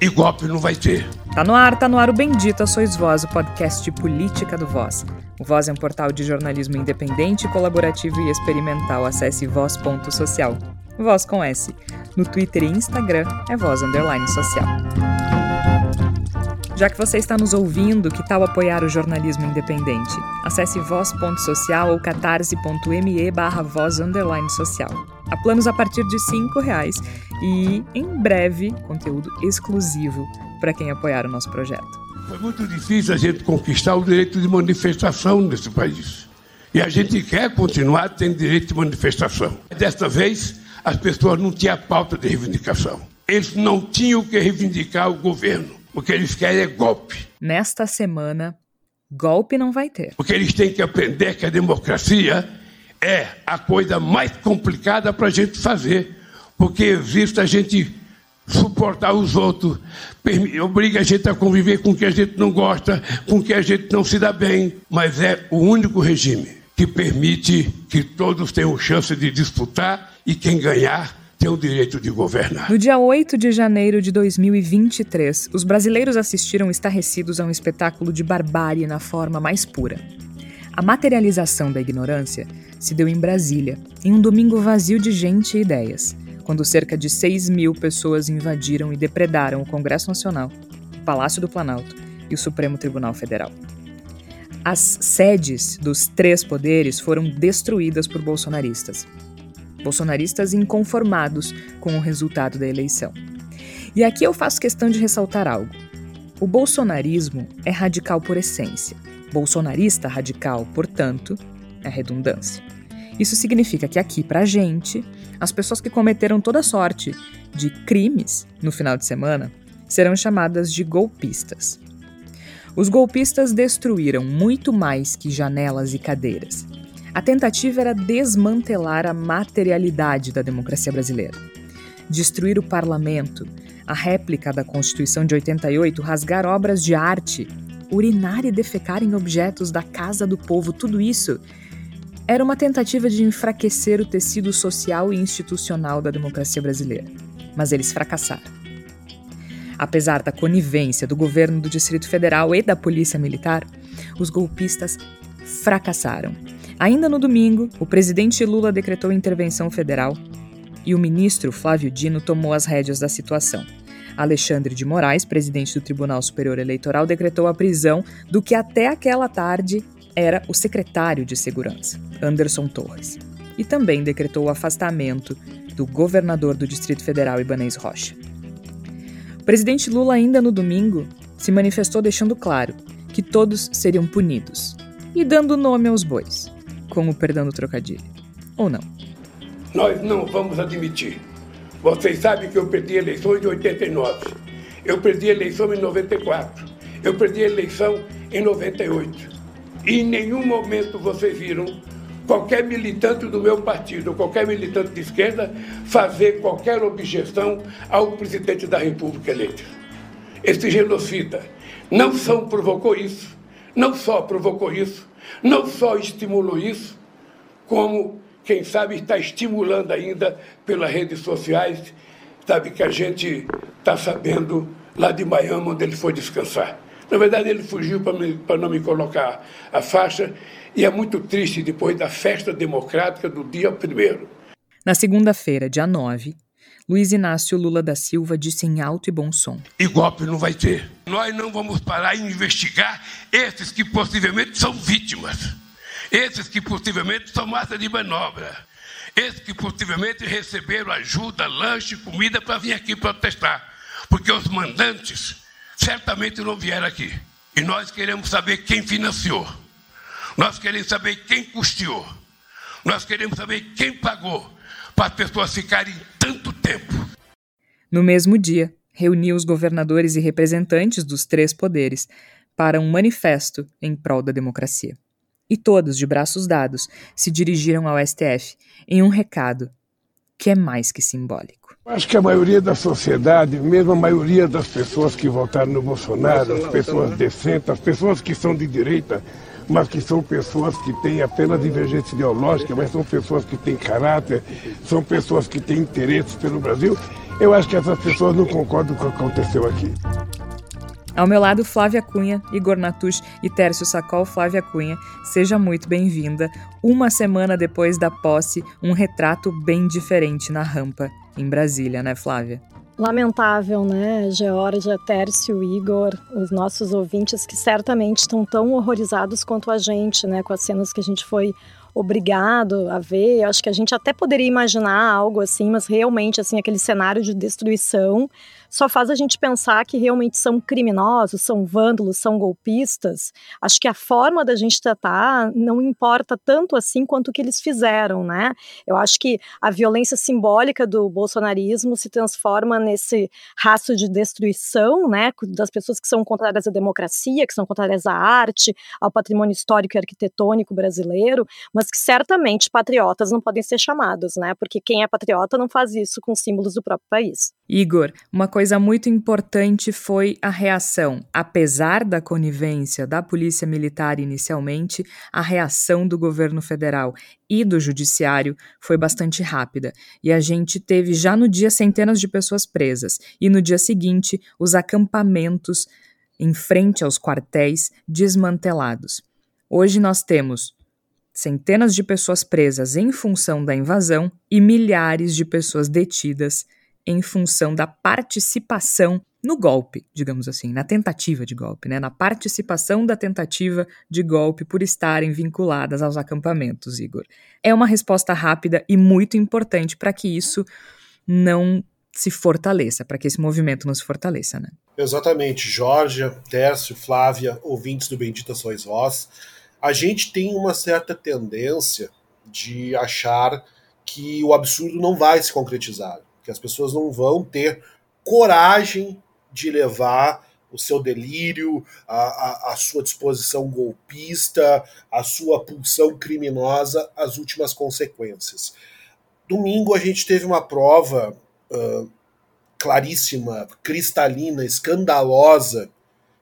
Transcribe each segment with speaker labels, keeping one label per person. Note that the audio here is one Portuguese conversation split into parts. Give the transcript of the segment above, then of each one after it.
Speaker 1: e golpe não vai ter.
Speaker 2: Tá no ar, tá no ar o Bendita Sois Voz, o podcast de política do Voz. O Voz é um portal de jornalismo independente, colaborativo e experimental. Acesse voz.social. Voz com S. No Twitter e Instagram é voz underline social. Já que você está nos ouvindo, que tal apoiar o jornalismo independente? Acesse voz.social ou catarse.me barra voz social. Há planos a partir de R$ reais e, em breve, conteúdo exclusivo para quem apoiar o nosso projeto.
Speaker 1: Foi muito difícil a gente conquistar o direito de manifestação nesse país. E a gente quer continuar tendo direito de manifestação. Desta vez, as pessoas não tinham pauta de reivindicação. Eles não tinham que reivindicar o governo o que eles querem é golpe.
Speaker 2: Nesta semana, golpe não vai ter.
Speaker 1: Porque eles têm que aprender que a democracia é a coisa mais complicada para a gente fazer. Porque existe a gente suportar os outros, obriga a gente a conviver com o que a gente não gosta, com o que a gente não se dá bem. Mas é o único regime que permite que todos tenham chance de disputar e quem ganhar tem o direito de governar.
Speaker 2: No dia 8 de janeiro de 2023, os brasileiros assistiram estarrecidos a um espetáculo de barbárie na forma mais pura. A materialização da ignorância se deu em Brasília, em um domingo vazio de gente e ideias, quando cerca de 6 mil pessoas invadiram e depredaram o Congresso Nacional, o Palácio do Planalto e o Supremo Tribunal Federal. As sedes dos três poderes foram destruídas por bolsonaristas bolsonaristas inconformados com o resultado da eleição. E aqui eu faço questão de ressaltar algo. O bolsonarismo é radical por essência. Bolsonarista radical, portanto, é redundância. Isso significa que aqui, pra gente, as pessoas que cometeram toda sorte de crimes no final de semana serão chamadas de golpistas. Os golpistas destruíram muito mais que janelas e cadeiras. A tentativa era desmantelar a materialidade da democracia brasileira. Destruir o parlamento, a réplica da Constituição de 88, rasgar obras de arte, urinar e defecar em objetos da casa do povo, tudo isso era uma tentativa de enfraquecer o tecido social e institucional da democracia brasileira. Mas eles fracassaram. Apesar da conivência do governo do Distrito Federal e da Polícia Militar, os golpistas fracassaram Ainda no domingo, o presidente Lula decretou intervenção federal e o ministro Flávio Dino tomou as rédeas da situação. Alexandre de Moraes, presidente do Tribunal Superior Eleitoral, decretou a prisão do que até aquela tarde era o secretário de Segurança, Anderson Torres. E também decretou o afastamento do governador do Distrito Federal, Ibanez Rocha. O presidente Lula, ainda no domingo, se manifestou deixando claro que todos seriam punidos e dando nome aos bois com o perdão do trocadilho. Ou não?
Speaker 1: Nós não vamos admitir. Vocês sabem que eu perdi eleições em 89. Eu perdi eleição em 94. Eu perdi eleição em 98. E em nenhum momento vocês viram qualquer militante do meu partido, qualquer militante de esquerda, fazer qualquer objeção ao presidente da República eleito. Esse genocida não só provocou isso, não só provocou isso, não só estimulou isso, como, quem sabe, está estimulando ainda pelas redes sociais, sabe, que a gente está sabendo lá de Miami, onde ele foi descansar. Na verdade, ele fugiu para não me colocar a faixa, e é muito triste depois da festa democrática do dia primeiro.
Speaker 2: Na segunda-feira, dia 9, Luiz Inácio Lula da Silva disse em alto e bom som:
Speaker 1: E golpe não vai ter. Nós não vamos parar em investigar esses que possivelmente são vítimas, esses que possivelmente são massa de manobra, esses que possivelmente receberam ajuda, lanche, comida para vir aqui protestar, porque os mandantes certamente não vieram aqui. E nós queremos saber quem financiou, nós queremos saber quem custeou, nós queremos saber quem pagou para as pessoas ficarem tanto tempo.
Speaker 2: No mesmo dia, reuniu os governadores e representantes dos três poderes para um manifesto em prol da democracia. E todos, de braços dados, se dirigiram ao STF em um recado que é mais que simbólico.
Speaker 1: Acho que a maioria da sociedade, mesmo a maioria das pessoas que votaram no Bolsonaro, as pessoas decentes, as pessoas que são de direita, mas que são pessoas que têm apenas divergência ideológica, mas são pessoas que têm caráter, são pessoas que têm interesses pelo Brasil. Eu acho que essas pessoas não concordam com o que aconteceu aqui.
Speaker 2: Ao meu lado, Flávia Cunha, Igor Natush e Tércio Sacol. Flávia Cunha, seja muito bem-vinda. Uma semana depois da posse, um retrato bem diferente na rampa em Brasília, né, Flávia?
Speaker 3: Lamentável, né, Georgia, Tércio, Igor, os nossos ouvintes que certamente estão tão horrorizados quanto a gente, né, com as cenas que a gente foi obrigado a ver. Acho que a gente até poderia imaginar algo assim, mas realmente assim aquele cenário de destruição só faz a gente pensar que realmente são criminosos, são vândalos, são golpistas. Acho que a forma da gente tratar não importa tanto assim quanto o que eles fizeram, né? Eu acho que a violência simbólica do bolsonarismo se transforma nesse rastro de destruição, né, das pessoas que são contrárias à democracia, que são contrárias à arte, ao patrimônio histórico e arquitetônico brasileiro, mas que certamente patriotas não podem ser chamados, né? Porque quem é patriota não faz isso com símbolos do próprio país.
Speaker 2: Igor, uma coisa muito importante foi a reação. Apesar da conivência da Polícia Militar inicialmente, a reação do governo federal e do judiciário foi bastante rápida. E a gente teve já no dia centenas de pessoas presas, e no dia seguinte, os acampamentos em frente aos quartéis desmantelados. Hoje nós temos centenas de pessoas presas em função da invasão e milhares de pessoas detidas em função da participação no golpe, digamos assim, na tentativa de golpe, né? na participação da tentativa de golpe por estarem vinculadas aos acampamentos, Igor. É uma resposta rápida e muito importante para que isso não se fortaleça, para que esse movimento não se fortaleça, né?
Speaker 4: Exatamente, Jorge, Tércio, Flávia, ouvintes do Bendita Sois Vós, a gente tem uma certa tendência de achar que o absurdo não vai se concretizar que as pessoas não vão ter coragem de levar o seu delírio, a, a, a, sua disposição golpista, a sua pulsão criminosa às últimas consequências. Domingo a gente teve uma prova uh, claríssima, cristalina, escandalosa,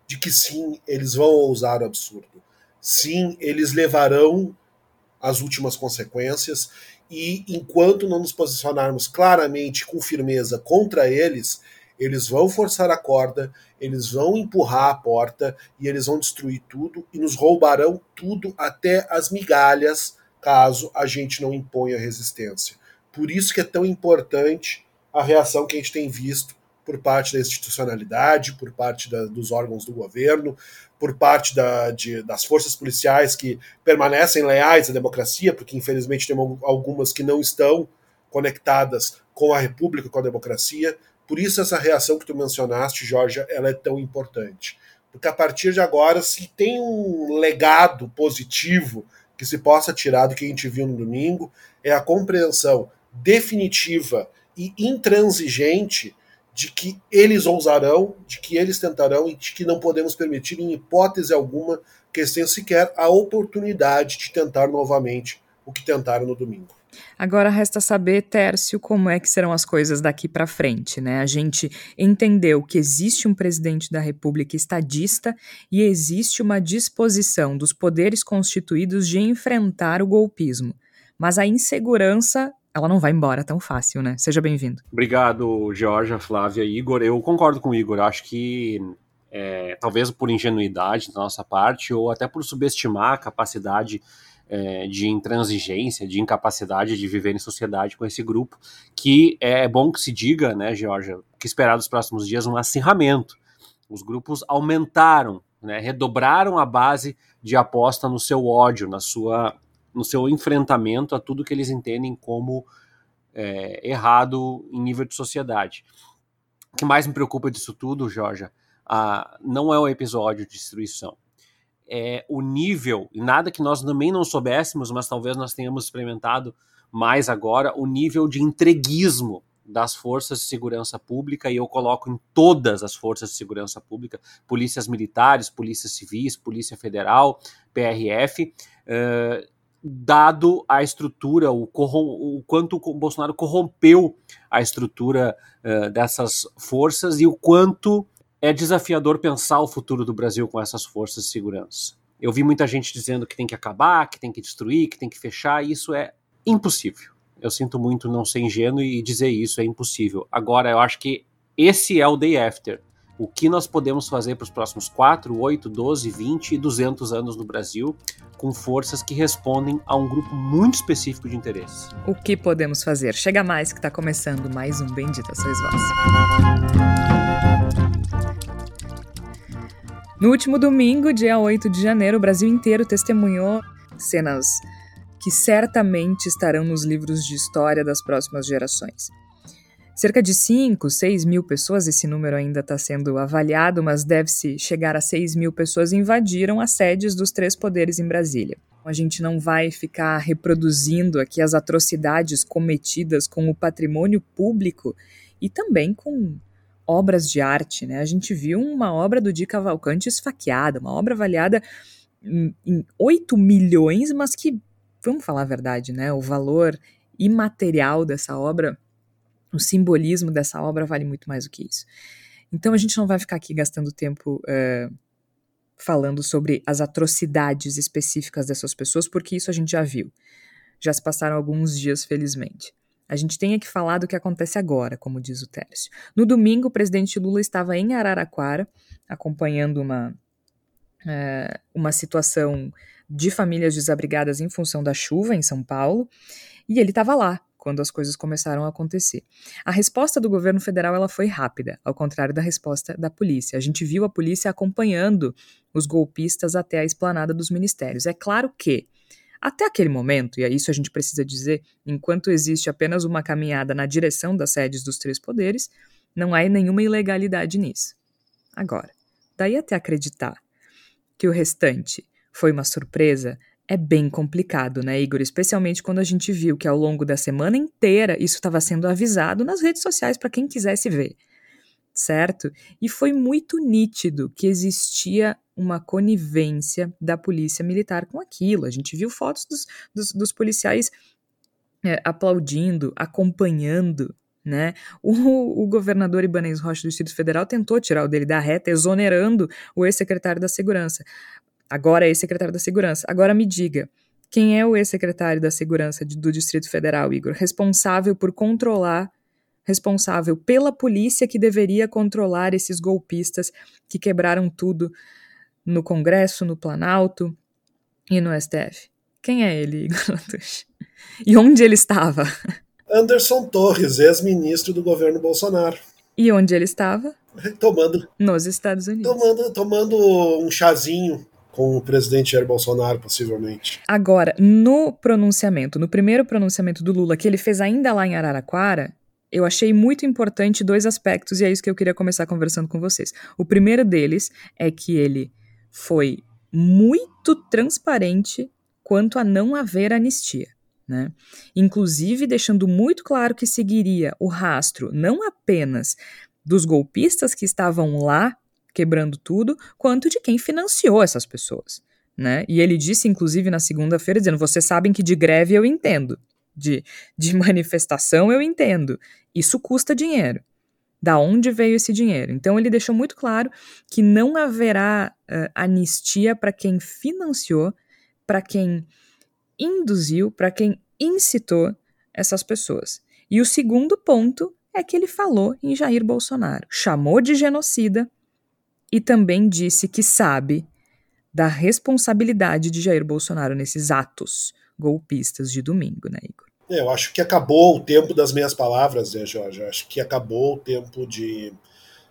Speaker 4: de que sim, eles vão ousar o absurdo. Sim, eles levarão as últimas consequências e enquanto não nos posicionarmos claramente com firmeza contra eles, eles vão forçar a corda, eles vão empurrar a porta e eles vão destruir tudo e nos roubarão tudo até as migalhas, caso a gente não imponha resistência. Por isso que é tão importante a reação que a gente tem visto por parte da institucionalidade, por parte da, dos órgãos do governo, por parte da, de, das forças policiais que permanecem leais à democracia, porque infelizmente tem algumas que não estão conectadas com a república, com a democracia. Por isso essa reação que tu mencionaste, Jorge, ela é tão importante. Porque a partir de agora, se tem um legado positivo que se possa tirar do que a gente viu no domingo, é a compreensão definitiva e intransigente de que eles ousarão, de que eles tentarão e de que não podemos permitir, em hipótese alguma, que eles tenham sequer a oportunidade de tentar novamente o que tentaram no domingo.
Speaker 2: Agora resta saber, Tércio, como é que serão as coisas daqui para frente, né? A gente entendeu que existe um presidente da República estadista e existe uma disposição dos poderes constituídos de enfrentar o golpismo. Mas a insegurança ela não vai embora tão fácil, né? Seja bem-vindo.
Speaker 5: Obrigado, Georgia, Flávia e Igor. Eu concordo com o Igor. Acho que é, talvez por ingenuidade da nossa parte ou até por subestimar a capacidade é, de intransigência, de incapacidade de viver em sociedade com esse grupo, que é bom que se diga, né, Georgia, que esperar dos próximos dias um acirramento. Os grupos aumentaram, né, redobraram a base de aposta no seu ódio, na sua no seu enfrentamento a tudo que eles entendem como é, errado em nível de sociedade. O que mais me preocupa disso tudo, Jorge, não é o episódio de destruição. É o nível, e nada que nós também não soubéssemos, mas talvez nós tenhamos experimentado mais agora, o nível de entreguismo das forças de segurança pública, e eu coloco em todas as forças de segurança pública, polícias militares, polícias civis, polícia federal, PRF, uh, dado a estrutura, o, o, quanto o Bolsonaro corrompeu a estrutura uh, dessas forças e o quanto é desafiador pensar o futuro do Brasil com essas forças de segurança. Eu vi muita gente dizendo que tem que acabar, que tem que destruir, que tem que fechar, e isso é impossível. Eu sinto muito não ser ingênuo e dizer isso, é impossível. Agora, eu acho que esse é o day after. O que nós podemos fazer para os próximos 4, 8, 12, 20 e 200 anos no Brasil com forças que respondem a um grupo muito específico de interesses.
Speaker 2: O que podemos fazer? Chega mais que está começando mais um Bendita Sois Vós. No último domingo, dia 8 de janeiro, o Brasil inteiro testemunhou cenas que certamente estarão nos livros de história das próximas gerações. Cerca de 5, 6 mil pessoas, esse número ainda está sendo avaliado, mas deve-se chegar a 6 mil pessoas, invadiram as sedes dos três poderes em Brasília. A gente não vai ficar reproduzindo aqui as atrocidades cometidas com o patrimônio público e também com obras de arte, né? A gente viu uma obra do Di Cavalcante esfaqueada, uma obra avaliada em, em 8 milhões, mas que, vamos falar a verdade, né? O valor imaterial dessa obra, o simbolismo dessa obra vale muito mais do que isso. Então a gente não vai ficar aqui gastando tempo uh, falando sobre as atrocidades específicas dessas pessoas, porque isso a gente já viu. Já se passaram alguns dias, felizmente. A gente tem que falar do que acontece agora, como diz o Tércio. No domingo, o presidente Lula estava em Araraquara, acompanhando uma, é, uma situação de famílias desabrigadas em função da chuva em São Paulo, e ele estava lá quando as coisas começaram a acontecer. A resposta do governo federal ela foi rápida, ao contrário da resposta da polícia. A gente viu a polícia acompanhando os golpistas até a esplanada dos ministérios. É claro que até aquele momento, e é isso a gente precisa dizer, enquanto existe apenas uma caminhada na direção das sedes dos três poderes, não há nenhuma ilegalidade nisso. Agora, daí até acreditar que o restante foi uma surpresa é bem complicado, né, Igor? Especialmente quando a gente viu que ao longo da semana inteira isso estava sendo avisado nas redes sociais para quem quisesse ver, certo? E foi muito nítido que existia uma conivência da polícia militar com aquilo. A gente viu fotos dos, dos, dos policiais é, aplaudindo, acompanhando. Né? O, o governador Ibanez Rocha do Distrito Federal tentou tirar o dele da reta, exonerando o ex-secretário da Segurança. Agora é ex-secretário da Segurança. Agora me diga, quem é o ex-secretário da Segurança do Distrito Federal, Igor? Responsável por controlar responsável pela polícia que deveria controlar esses golpistas que quebraram tudo no Congresso, no Planalto e no STF. Quem é ele, Igor E onde ele estava?
Speaker 4: Anderson Torres, ex-ministro do governo Bolsonaro.
Speaker 2: E onde ele estava?
Speaker 4: Tomando.
Speaker 2: Nos Estados Unidos.
Speaker 4: Tomando, tomando um chazinho com o presidente Jair Bolsonaro, possivelmente.
Speaker 2: Agora, no pronunciamento, no primeiro pronunciamento do Lula, que ele fez ainda lá em Araraquara, eu achei muito importante dois aspectos, e é isso que eu queria começar conversando com vocês. O primeiro deles é que ele foi muito transparente quanto a não haver anistia. Né? Inclusive deixando muito claro que seguiria o rastro não apenas dos golpistas que estavam lá quebrando tudo, quanto de quem financiou essas pessoas. Né? E ele disse, inclusive, na segunda-feira, dizendo: vocês sabem que de greve eu entendo, de, de manifestação eu entendo, isso custa dinheiro da onde veio esse dinheiro. Então ele deixou muito claro que não haverá uh, anistia para quem financiou, para quem induziu, para quem incitou essas pessoas. E o segundo ponto é que ele falou em Jair Bolsonaro, chamou de genocida e também disse que sabe da responsabilidade de Jair Bolsonaro nesses atos golpistas de domingo, né, Igor?
Speaker 4: É, eu acho que acabou o tempo das meias palavras, né, Jorge? Eu acho que acabou o tempo de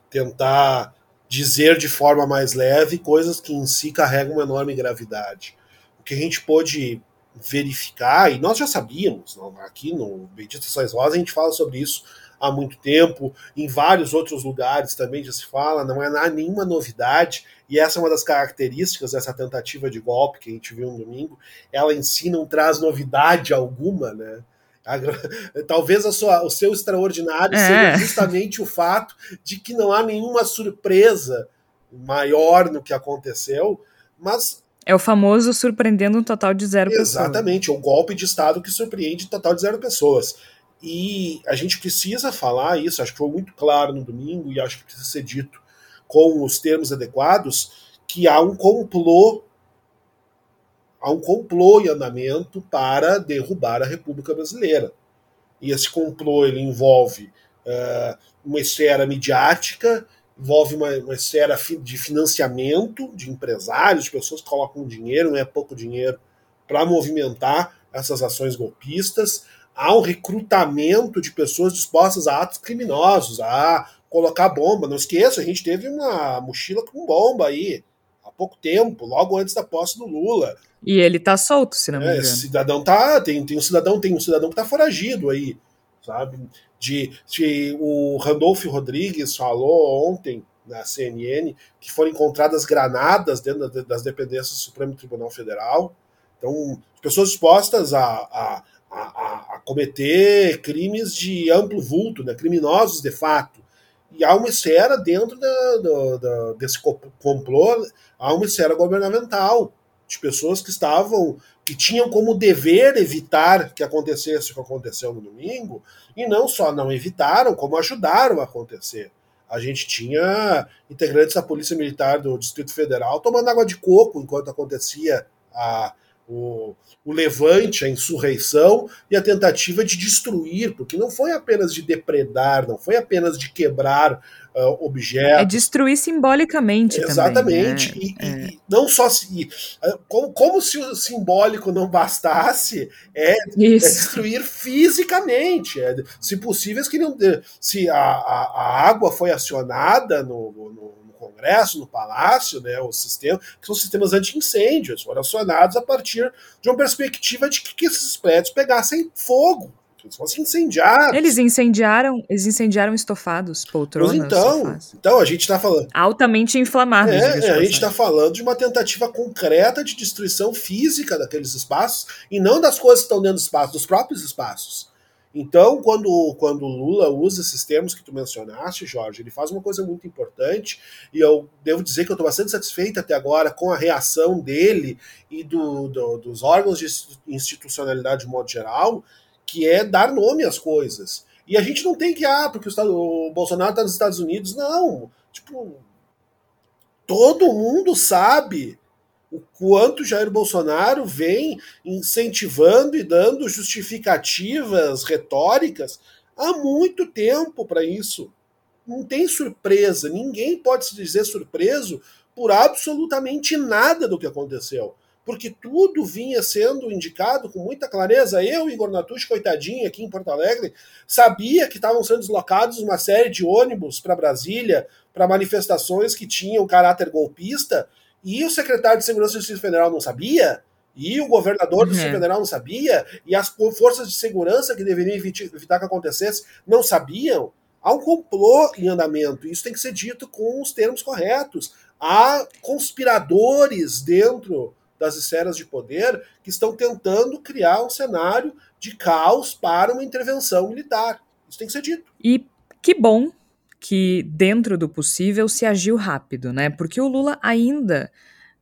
Speaker 4: tentar dizer de forma mais leve coisas que em si carregam uma enorme gravidade. O que a gente pôde verificar, e nós já sabíamos, aqui no Bendito Sois Rosa a gente fala sobre isso há muito tempo, em vários outros lugares também já se fala, não é nenhuma novidade, e essa é uma das características dessa tentativa de golpe que a gente viu no domingo, ela em si não traz novidade alguma, né? Talvez a sua, o seu extraordinário é. seja justamente o fato de que não há nenhuma surpresa maior no que aconteceu, mas
Speaker 2: é o famoso surpreendendo um total de zero
Speaker 4: Exatamente, pessoas. Exatamente, o golpe de Estado que surpreende um total de zero pessoas. E a gente precisa falar isso, acho que foi muito claro no domingo e acho que precisa ser dito com os termos adequados, que há um complô há um complô em andamento para derrubar a República Brasileira. e esse complô ele envolve uh, uma esfera midiática, envolve uma, uma esfera de financiamento de empresários, de pessoas que colocam dinheiro, não é pouco dinheiro, para movimentar essas ações golpistas. Há um recrutamento de pessoas dispostas a atos criminosos, a colocar bomba. Não esqueça, a gente teve uma mochila com bomba aí há pouco tempo, logo antes da posse do Lula.
Speaker 2: E ele tá solto, se não me é, engano. É,
Speaker 4: cidadão tá, tem, tem um cidadão, tem um cidadão que tá foragido aí, sabe? De, de o Randolfo Rodrigues falou ontem na CNN que foram encontradas granadas dentro das dependências do Supremo Tribunal Federal. Então, pessoas dispostas a, a, a, a cometer crimes de amplo vulto, né, criminosos de fato. E há uma esfera dentro da, da, da, desse complô, há uma esfera governamental de pessoas que estavam, que tinham como dever evitar que acontecesse o que aconteceu no domingo, e não só não evitaram, como ajudaram a acontecer. A gente tinha integrantes da Polícia Militar do Distrito Federal tomando água de coco enquanto acontecia a, o, o levante, a insurreição e a tentativa de destruir, porque não foi apenas de depredar, não foi apenas de quebrar uh, objetos.
Speaker 2: É destruir simbolicamente
Speaker 4: Exatamente.
Speaker 2: também.
Speaker 4: Né? E, é. e, não só se. Uh, como, como, se o simbólico não bastasse, é, é destruir fisicamente. É, se possível, que não, se a, a, a água foi acionada no, no Congresso, no Palácio, né, o sistema, que são sistemas anti-incêndio, foram acionados a partir de uma perspectiva de que, que esses prédios pegassem fogo, eles fossem incendiados.
Speaker 2: Eles incendiaram, eles incendiaram estofados, poltronas.
Speaker 4: Mas então, então a gente está falando
Speaker 2: altamente inflamáveis.
Speaker 4: É, é a gente está falando de uma tentativa concreta de destruição física daqueles espaços e não das coisas que estão dentro do espaço, dos próprios espaços. Então, quando, quando Lula usa esses termos que tu mencionaste, Jorge, ele faz uma coisa muito importante, e eu devo dizer que eu estou bastante satisfeito até agora com a reação dele e do, do, dos órgãos de institucionalidade de modo geral, que é dar nome às coisas. E a gente não tem que, ah, porque o, o Bolsonaro está nos Estados Unidos, não. Tipo, todo mundo sabe o quanto Jair Bolsonaro vem incentivando e dando justificativas retóricas há muito tempo para isso. Não tem surpresa, ninguém pode se dizer surpreso por absolutamente nada do que aconteceu. Porque tudo vinha sendo indicado com muita clareza. Eu, Igor Natucci, coitadinho, aqui em Porto Alegre, sabia que estavam sendo deslocados uma série de ônibus para Brasília para manifestações que tinham caráter golpista e o secretário de Segurança do Distrito Federal não sabia, e o governador do Distrito uhum. Federal não sabia, e as forças de segurança que deveriam evitar que acontecesse não sabiam. Há um complô em andamento, e isso tem que ser dito com os termos corretos. Há conspiradores dentro das esferas de poder que estão tentando criar um cenário de caos para uma intervenção militar. Isso tem que ser dito.
Speaker 2: E que bom que, dentro do possível, se agiu rápido, né? Porque o Lula ainda.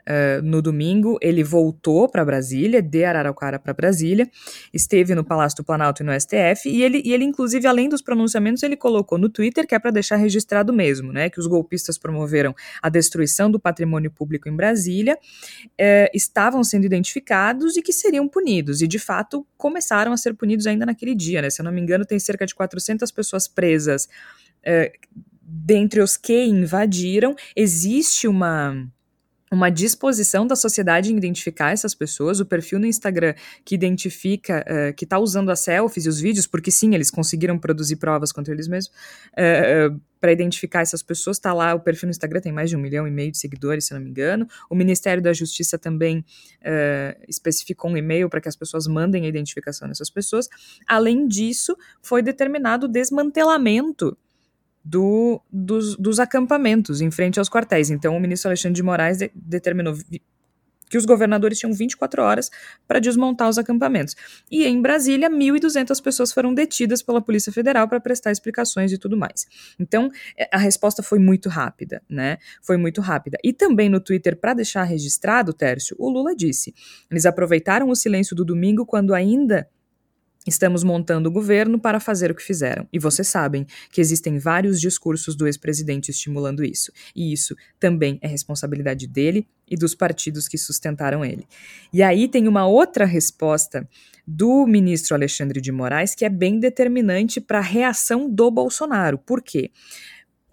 Speaker 2: Uh, no domingo, ele voltou para Brasília, de Araraquara para Brasília, esteve no Palácio do Planalto e no STF, e ele, e ele, inclusive, além dos pronunciamentos, ele colocou no Twitter, que é para deixar registrado mesmo, né, que os golpistas promoveram a destruição do patrimônio público em Brasília, uh, estavam sendo identificados e que seriam punidos, e de fato começaram a ser punidos ainda naquele dia, né, se eu não me engano, tem cerca de 400 pessoas presas é, dentre os que invadiram, existe uma uma disposição da sociedade em identificar essas pessoas, o perfil no Instagram que identifica, uh, que está usando as selfies e os vídeos, porque sim, eles conseguiram produzir provas contra eles mesmos, uh, uh, para identificar essas pessoas, está lá, o perfil no Instagram tem mais de um milhão e meio de seguidores, se não me engano, o Ministério da Justiça também especificou um e-mail para que as pessoas mandem a identificação dessas pessoas, além disso, foi determinado o desmantelamento do, dos, dos, acampamentos em frente aos quartéis. Então, o ministro Alexandre de Moraes de, determinou que os governadores tinham 24 horas para desmontar os acampamentos. E em Brasília, 1.200 pessoas foram detidas pela Polícia Federal para prestar explicações e tudo mais. Então, é, a resposta foi muito rápida, né? Foi muito rápida. E também no Twitter, para deixar registrado, Tércio, o Lula disse: eles aproveitaram o silêncio do domingo quando ainda Estamos montando o governo para fazer o que fizeram. E vocês sabem que existem vários discursos do ex-presidente estimulando isso. E isso também é responsabilidade dele e dos partidos que sustentaram ele. E aí tem uma outra resposta do ministro Alexandre de Moraes que é bem determinante para a reação do Bolsonaro. Por quê?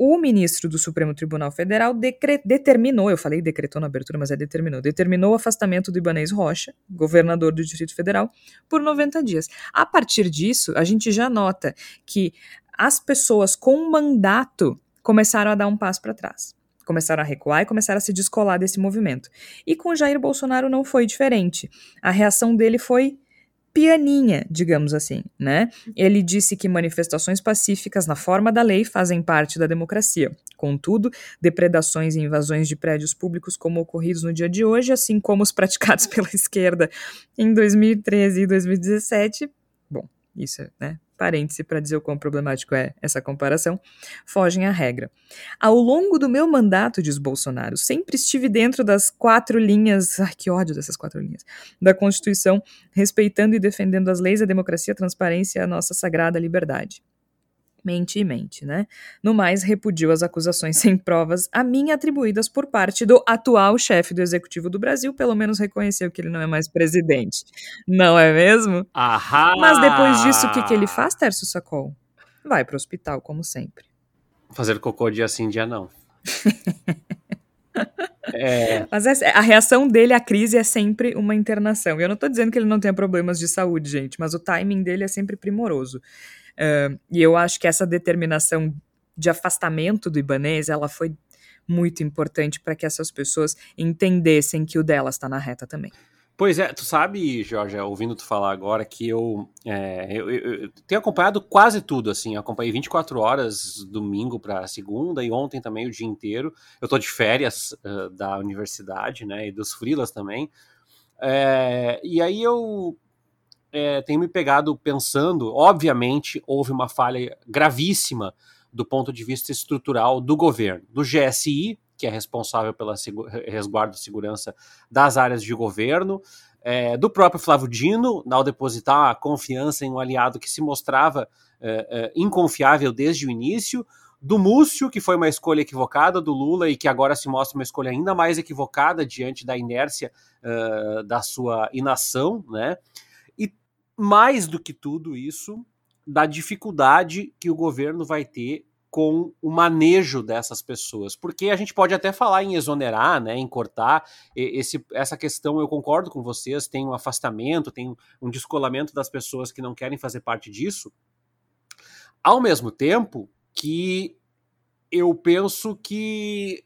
Speaker 2: O ministro do Supremo Tribunal Federal determinou, eu falei decretou na abertura, mas é determinou, determinou o afastamento do Ibanez Rocha, governador do Distrito Federal, por 90 dias. A partir disso, a gente já nota que as pessoas com mandato começaram a dar um passo para trás. Começaram a recuar e começaram a se descolar desse movimento. E com Jair Bolsonaro não foi diferente. A reação dele foi pianinha, digamos assim, né? Ele disse que manifestações pacíficas na forma da lei fazem parte da democracia. Contudo, depredações e invasões de prédios públicos como ocorridos no dia de hoje, assim como os praticados pela esquerda em 2013 e 2017, bom, isso, né? parêntese para dizer o quão problemático é essa comparação, fogem à regra. Ao longo do meu mandato, diz Bolsonaro, sempre estive dentro das quatro linhas, ai que ódio dessas quatro linhas, da Constituição, respeitando e defendendo as leis, a democracia, a transparência e a nossa sagrada liberdade mente e mente, né? No mais, repudiu as acusações sem provas a mim atribuídas por parte do atual chefe do executivo do Brasil, pelo menos reconheceu que ele não é mais presidente. Não é mesmo?
Speaker 5: Ahá!
Speaker 2: Mas depois disso, o que, que ele faz, Tércio Sacol? Vai para o hospital, como sempre.
Speaker 5: Fazer cocô dia sim, dia não.
Speaker 2: É... Mas a reação dele à crise é sempre uma internação. E eu não estou dizendo que ele não tenha problemas de saúde, gente, mas o timing dele é sempre primoroso. Uh, e eu acho que essa determinação de afastamento do Ibanês, ela foi muito importante para que essas pessoas entendessem que o delas está na reta também.
Speaker 5: Pois é, tu sabe, Jorge, ouvindo tu falar agora que eu, é, eu, eu, eu, tenho acompanhado quase tudo, assim, acompanhei 24 horas domingo para segunda e ontem também o dia inteiro. Eu tô de férias uh, da universidade, né, e dos frilas também. É, e aí eu é, tenho me pegado pensando, obviamente, houve uma falha gravíssima do ponto de vista estrutural do governo, do GSI, que é responsável pela resguardo e segurança das áreas de governo, é, do próprio Flávio Dino, ao depositar a confiança em um aliado que se mostrava é, é, inconfiável desde o início, do Múcio, que foi uma escolha equivocada do Lula e que agora se mostra uma escolha ainda mais equivocada diante da inércia uh, da sua inação, né? Mais do que tudo isso, da dificuldade que o governo vai ter com o manejo dessas pessoas, porque a gente pode até falar em exonerar, né, em cortar esse, essa questão. Eu concordo com vocês, tem um afastamento, tem um descolamento das pessoas que não querem fazer parte disso. Ao mesmo tempo que eu penso que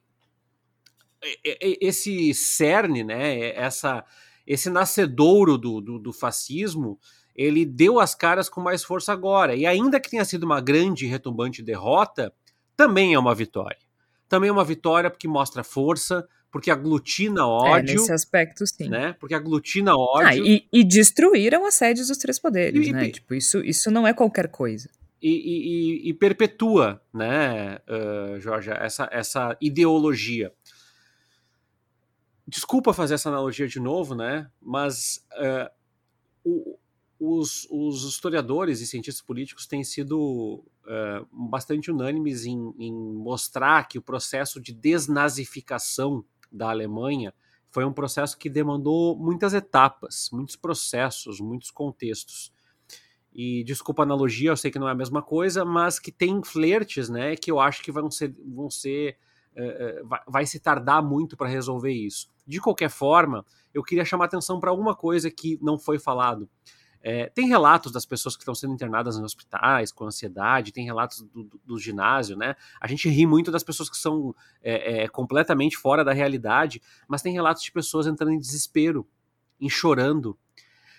Speaker 5: esse cerne, né, essa esse nascedouro do, do, do, fascismo, ele deu as caras com mais força agora. E ainda que tenha sido uma grande e retumbante derrota, também é uma vitória. Também é uma vitória porque mostra força, porque aglutina é, ódio.
Speaker 2: É, nesse aspecto, sim.
Speaker 5: Né? Porque aglutina ódio.
Speaker 2: Ah, e, e, destruíram as sedes dos três poderes, e, né? E, tipo, isso, isso não é qualquer coisa.
Speaker 5: E, e perpetua, né, uh, Jorge, essa, essa ideologia desculpa fazer essa analogia de novo, né? Mas uh, o, os, os, historiadores e cientistas políticos têm sido uh, bastante unânimes em, em, mostrar que o processo de desnazificação da Alemanha foi um processo que demandou muitas etapas, muitos processos, muitos contextos. E desculpa a analogia, eu sei que não é a mesma coisa, mas que tem flertes, né? Que eu acho que vão ser, vão ser uh, vai, vai se tardar muito para resolver isso. De qualquer forma, eu queria chamar atenção para alguma coisa que não foi falado. É, tem relatos das pessoas que estão sendo internadas em hospitais com ansiedade, tem relatos do, do, do ginásio, né? A gente ri muito das pessoas que são é, é, completamente fora da realidade, mas tem relatos de pessoas entrando em desespero, em chorando,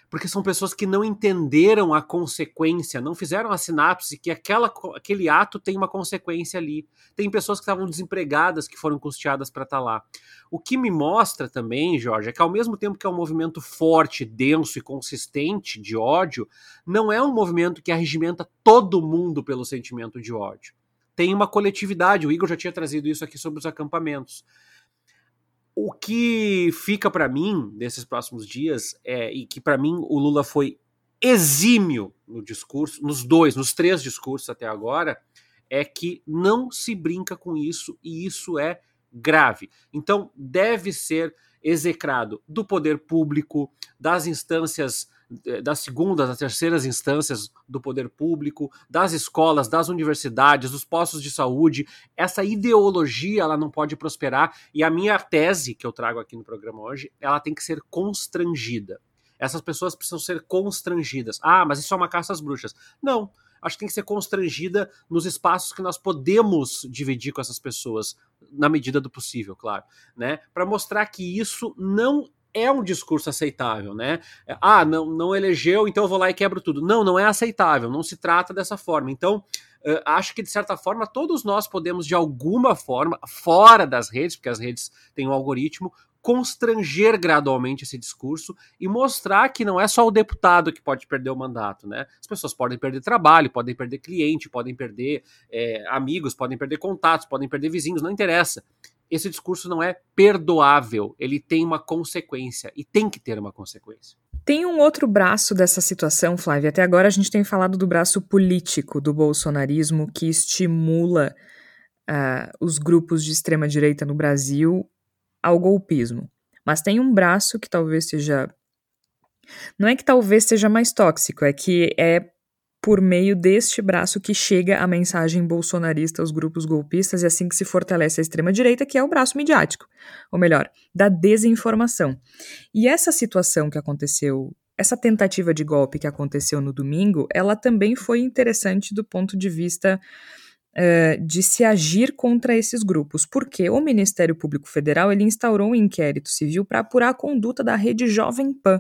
Speaker 5: porque são pessoas que não entenderam a consequência, não fizeram a sinapse que aquela, aquele ato tem uma consequência ali. Tem pessoas que estavam desempregadas que foram custeadas para estar tá lá. O que me mostra também, Jorge, é que ao mesmo tempo que é um movimento forte, denso e consistente de ódio, não é um movimento que arregimenta todo mundo pelo sentimento de ódio. Tem uma coletividade, o Igor já tinha trazido isso aqui sobre os acampamentos o que fica para mim desses próximos dias é e que para mim o Lula foi exímio no discurso, nos dois, nos três discursos até agora, é que não se brinca com isso e isso é grave. Então, deve ser execrado do poder público, das instâncias das segundas, das terceiras instâncias do poder público, das escolas, das universidades, dos postos de saúde. Essa ideologia ela não pode prosperar e a minha tese que eu trago aqui no programa hoje, ela tem que ser constrangida. Essas pessoas precisam ser constrangidas. Ah, mas isso é uma caça às bruxas. Não, acho que tem que ser constrangida nos espaços que nós podemos dividir com essas pessoas, na medida do possível, claro, né? Para mostrar que isso não é um discurso aceitável, né? Ah, não, não elegeu, então eu vou lá e quebro tudo. Não, não é aceitável, não se trata dessa forma. Então, uh, acho que de certa forma todos nós podemos, de alguma forma, fora das redes, porque as redes têm um algoritmo, constranger gradualmente esse discurso e mostrar que não é só o deputado que pode perder o mandato, né? As pessoas podem perder trabalho, podem perder cliente, podem perder é, amigos, podem perder contatos, podem perder vizinhos, não interessa esse discurso não é perdoável, ele tem uma consequência e tem que ter uma consequência.
Speaker 2: Tem um outro braço dessa situação, Flávia. Até agora a gente tem falado do braço político do bolsonarismo que estimula uh, os grupos de extrema direita no Brasil ao golpismo. Mas tem um braço que talvez seja. Não é que talvez seja mais tóxico, é que é por meio deste braço que chega a mensagem bolsonarista aos grupos golpistas e assim que se fortalece a extrema-direita, que é o braço midiático, ou melhor, da desinformação. E essa situação que aconteceu, essa tentativa de golpe que aconteceu no domingo, ela também foi interessante do ponto de vista uh, de se agir contra esses grupos, porque o Ministério Público Federal ele instaurou um inquérito civil para apurar a conduta da rede Jovem Pan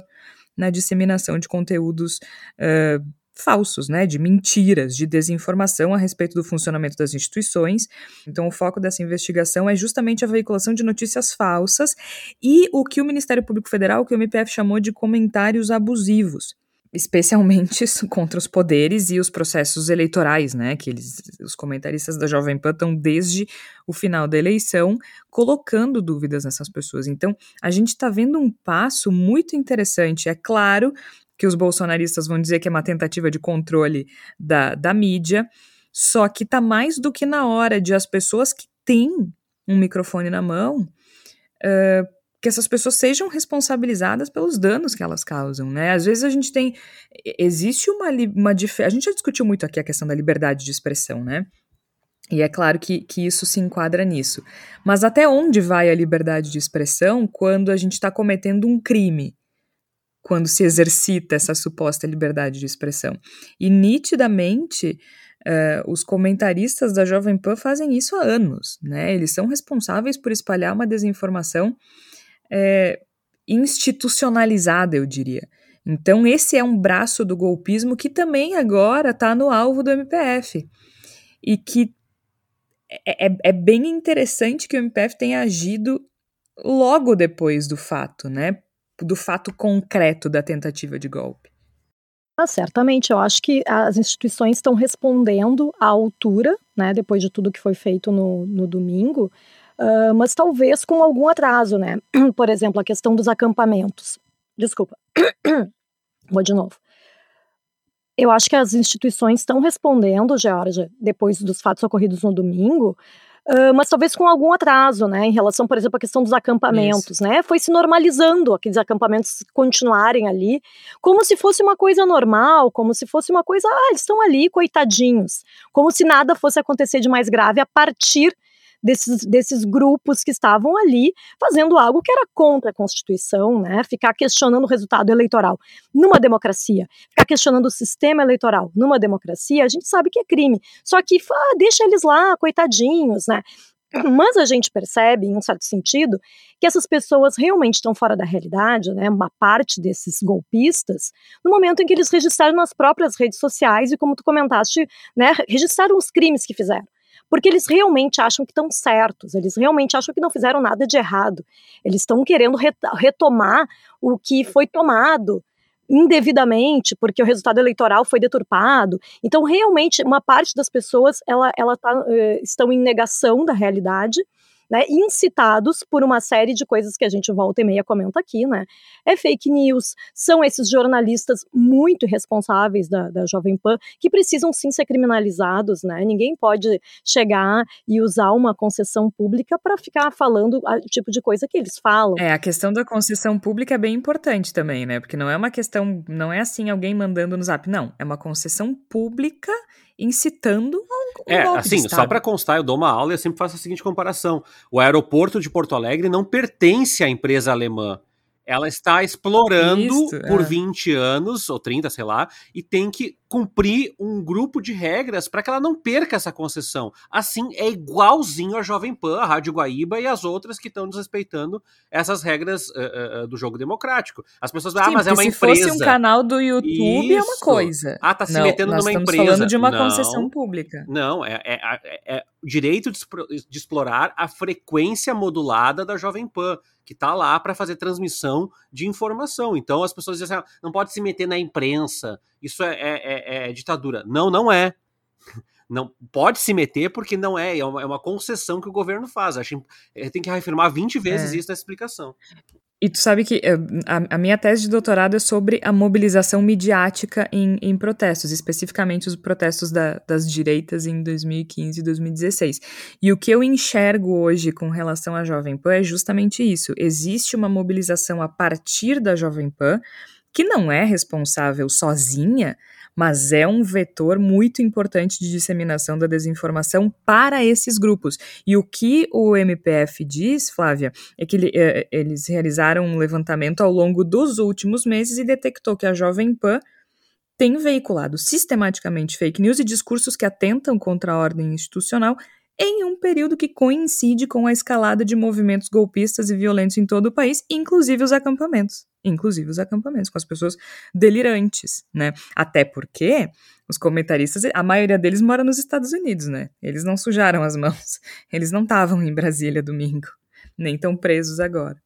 Speaker 2: na disseminação de conteúdos uh, falsos, né, de mentiras, de desinformação a respeito do funcionamento das instituições. Então, o foco dessa investigação é justamente a veiculação de notícias falsas e o que o Ministério Público Federal, que o MPF chamou de comentários abusivos especialmente contra os poderes e os processos eleitorais, né? Que eles, os comentaristas da Jovem Pan estão desde o final da eleição colocando dúvidas nessas pessoas. Então, a gente está vendo um passo muito interessante. É claro que os bolsonaristas vão dizer que é uma tentativa de controle da, da mídia, só que tá mais do que na hora de as pessoas que têm um microfone na mão, uh, que essas pessoas sejam responsabilizadas pelos danos que elas causam, né? Às vezes a gente tem, existe uma, uma a gente já discutiu muito aqui a questão da liberdade de expressão, né? E é claro que, que isso se enquadra nisso. Mas até onde vai a liberdade de expressão quando a gente está cometendo um crime? Quando se exercita essa suposta liberdade de expressão. E nitidamente, uh, os comentaristas da Jovem Pan fazem isso há anos, né? Eles são responsáveis por espalhar uma desinformação é, institucionalizada, eu diria. Então, esse é um braço do golpismo que também agora está no alvo do MPF. E que é, é, é, bem interessante que o MPF tenha agido logo depois do fato, né? Do fato concreto da tentativa de golpe?
Speaker 3: Ah, certamente, eu acho que as instituições estão respondendo à altura, né, depois de tudo que foi feito no, no domingo, uh, mas talvez com algum atraso, né? Por exemplo, a questão dos acampamentos. Desculpa, vou de novo. Eu acho que as instituições estão respondendo, Georgia, depois dos fatos ocorridos no domingo, Uh, mas talvez com algum atraso, né, em relação, por exemplo, à questão dos acampamentos, Isso. né, foi se normalizando aqueles acampamentos continuarem ali, como se fosse uma coisa normal, como se fosse uma coisa, ah, eles estão ali, coitadinhos, como se nada fosse acontecer de mais grave a partir desses, desses grupos que estavam ali fazendo algo que era contra a Constituição, né? Ficar questionando o resultado eleitoral numa democracia, ficar questionando o sistema eleitoral numa democracia, a gente sabe que é crime. Só que ah, deixa eles lá, coitadinhos, né? Mas a gente percebe, em um certo sentido, que essas pessoas realmente estão fora da realidade, né? Uma parte desses golpistas, no momento em que eles registraram nas próprias redes sociais e, como tu comentaste, né, registraram os crimes que fizeram porque eles realmente acham que estão certos, eles realmente acham que não fizeram nada de errado. Eles estão querendo retomar o que foi tomado indevidamente, porque o resultado eleitoral foi deturpado. Então, realmente, uma parte das pessoas ela, ela tá, uh, estão em negação da realidade né, incitados por uma série de coisas que a gente volta e meia comenta aqui, né? É fake news, são esses jornalistas muito responsáveis da, da Jovem Pan que precisam sim ser criminalizados, né? Ninguém pode chegar e usar uma concessão pública para ficar falando o tipo de coisa que eles falam.
Speaker 2: É, a questão da concessão pública é bem importante também, né? Porque não é uma questão, não é assim alguém mandando no zap, não. É uma concessão pública incitando um,
Speaker 5: um É, assim, só para constar, eu dou uma aula e eu sempre faço a seguinte comparação. O aeroporto de Porto Alegre não pertence à empresa alemã. Ela está explorando Isso, por é. 20 anos, ou 30, sei lá, e tem que cumprir um grupo de regras para que ela não perca essa concessão. Assim, é igualzinho a Jovem Pan, a Rádio Guaíba e as outras que estão desrespeitando essas regras uh, uh, do jogo democrático. As pessoas falam, ah, mas é uma
Speaker 2: se
Speaker 5: empresa.
Speaker 2: Se fosse um canal do YouTube, Isso. é uma coisa.
Speaker 5: Ah, tá se não, metendo numa empresa. estamos
Speaker 2: falando de uma não, concessão pública.
Speaker 5: Não, é, é, é, é direito de, de explorar a frequência modulada da Jovem Pan que está lá para fazer transmissão de informação. Então as pessoas dizem assim, ah, não pode se meter na imprensa, isso é, é, é, é ditadura. Não, não é. Não pode se meter porque não é, é uma, é uma concessão que o governo faz. Acho que tem que reafirmar 20 vezes é. isso nessa explicação.
Speaker 2: E tu sabe que eh, a, a, minha tese de doutorado é sobre a mobilização midiática em, em protestos, especificamente os protestos da, das direitas em 2015 e 2016. E o que eu enxergo hoje com relação à Jovem Pan é justamente isso. Existe uma mobilização a partir da Jovem Pan, que não é responsável sozinha mas é um vetor muito importante de disseminação da desinformação para esses grupos. E o que o MPF diz, Flávia, é que ele, é, eles realizaram um levantamento ao longo dos últimos meses e detectou que a Jovem Pan tem veiculado sistematicamente fake news e discursos que atentam contra a ordem institucional em um período que coincide com a escalada de movimentos golpistas e violentos em todo o país, inclusive os acampamentos inclusive os acampamentos, com as pessoas delirantes, né? Até porque os comentaristas, a maioria deles mora nos Estados Unidos, né? Eles não sujaram as mãos, eles não estavam em Brasília domingo, nem estão presos agora.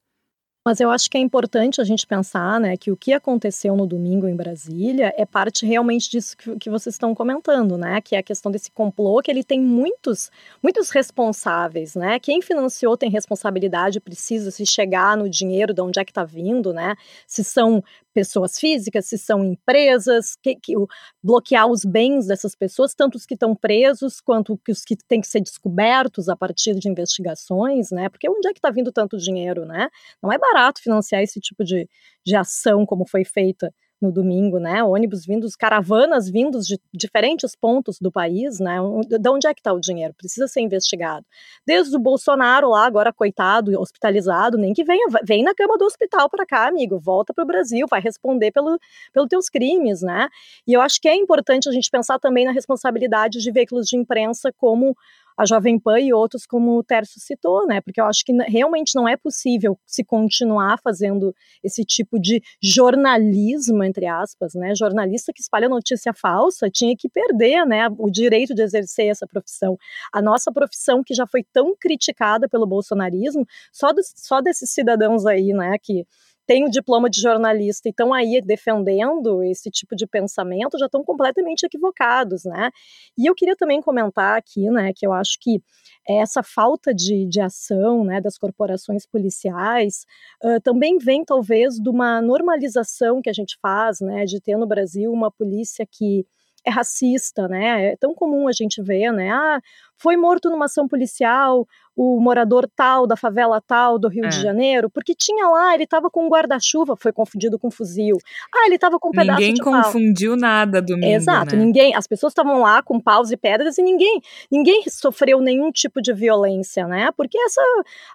Speaker 3: Mas eu acho que é importante a gente pensar, né, que o que aconteceu no domingo em Brasília é parte realmente disso que, que, vocês estão comentando, né, que é a questão desse complô, que ele tem muitos, muitos responsáveis, né, quem financiou tem responsabilidade, precisa se chegar no dinheiro de onde é que está vindo, né, se são pessoas físicas, se são empresas, que, que, bloquear os bens dessas pessoas, tanto os que estão presos quanto os que têm que ser descobertos a partir de investigações, né? Porque onde é que está vindo tanto dinheiro, né? Não é barato financiar esse tipo de, de ação como foi feita no domingo, né? Ônibus vindos, caravanas vindos de diferentes pontos do país, né? De onde é que está o dinheiro? Precisa ser investigado. Desde o Bolsonaro lá, agora coitado, hospitalizado, nem que venha, vem na cama do hospital para cá, amigo, volta para o Brasil, vai responder pelo, pelos teus crimes, né? E eu acho que é importante a gente pensar também na responsabilidade de veículos de imprensa como a Jovem Pan e outros, como o Tércio citou, né? Porque eu acho que realmente não é possível se continuar fazendo esse tipo de jornalismo, entre aspas, né? Jornalista que espalha notícia falsa tinha que perder, né? O direito de exercer essa profissão. A nossa profissão, que já foi tão criticada pelo bolsonarismo, só, só desses cidadãos aí, né? Que têm o diploma de jornalista e estão aí defendendo esse tipo de pensamento já estão completamente equivocados, né? E eu queria também comentar aqui, né, que eu acho que essa falta de, de ação, né, das corporações policiais uh, também vem talvez de uma normalização que a gente faz, né, de ter no Brasil uma polícia que é racista, né? É tão comum a gente ver, né? Ah, foi morto numa ação policial o morador tal da favela tal do Rio é. de Janeiro, porque tinha lá, ele estava com um guarda-chuva, foi confundido com um fuzil. Ah, ele estava com um pedaço
Speaker 2: ninguém
Speaker 3: de
Speaker 2: pau. Ninguém confundiu nada domingo,
Speaker 3: Exato,
Speaker 2: né?
Speaker 3: ninguém, as pessoas estavam lá com paus e pedras e ninguém, ninguém sofreu nenhum tipo de violência, né? Porque essa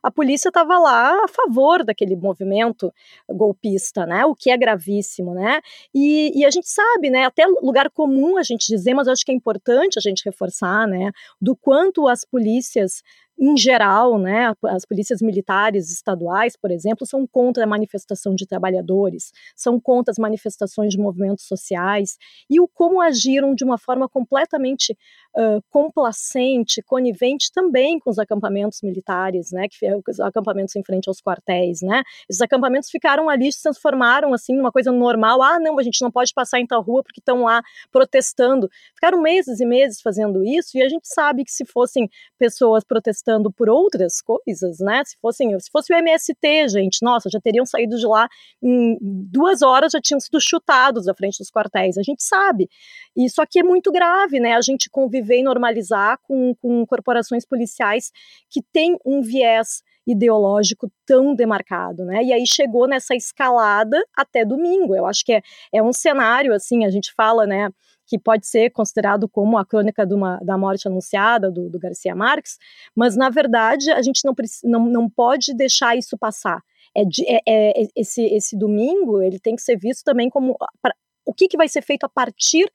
Speaker 3: a polícia estava lá a favor daquele movimento golpista, né? O que é gravíssimo, né? E, e a gente sabe, né? Até lugar comum a gente dizer, mas acho que é importante a gente reforçar, né? Do quanto as polícias em geral, né, as polícias militares estaduais, por exemplo, são contra a manifestação de trabalhadores, são contra as manifestações de movimentos sociais e o como agiram de uma forma completamente uh, complacente, conivente também com os acampamentos militares, né, que os acampamentos em frente aos quartéis, né, esses acampamentos ficaram ali, se transformaram assim numa coisa normal, ah, não, a gente não pode passar em tal rua porque estão lá protestando, ficaram meses e meses fazendo isso e a gente sabe que se fossem pessoas protestando protestando por outras coisas, né? Se fossem, se fosse o MST, gente, nossa, já teriam saído de lá em duas horas, já tinham sido chutados da frente dos quartéis. A gente sabe. Isso aqui é muito grave, né? A gente conviver e normalizar com, com corporações policiais que têm um viés ideológico tão demarcado, né? E aí chegou nessa escalada até domingo. Eu acho que é, é um cenário, assim, a gente fala, né? Que pode ser considerado como a crônica uma, da morte anunciada do, do, Garcia Marques, mas na verdade a gente não, não, não pode deixar isso passar. É, é, é, esse, esse domingo ele tem que ser visto também como pra, o que, que vai ser feito a partir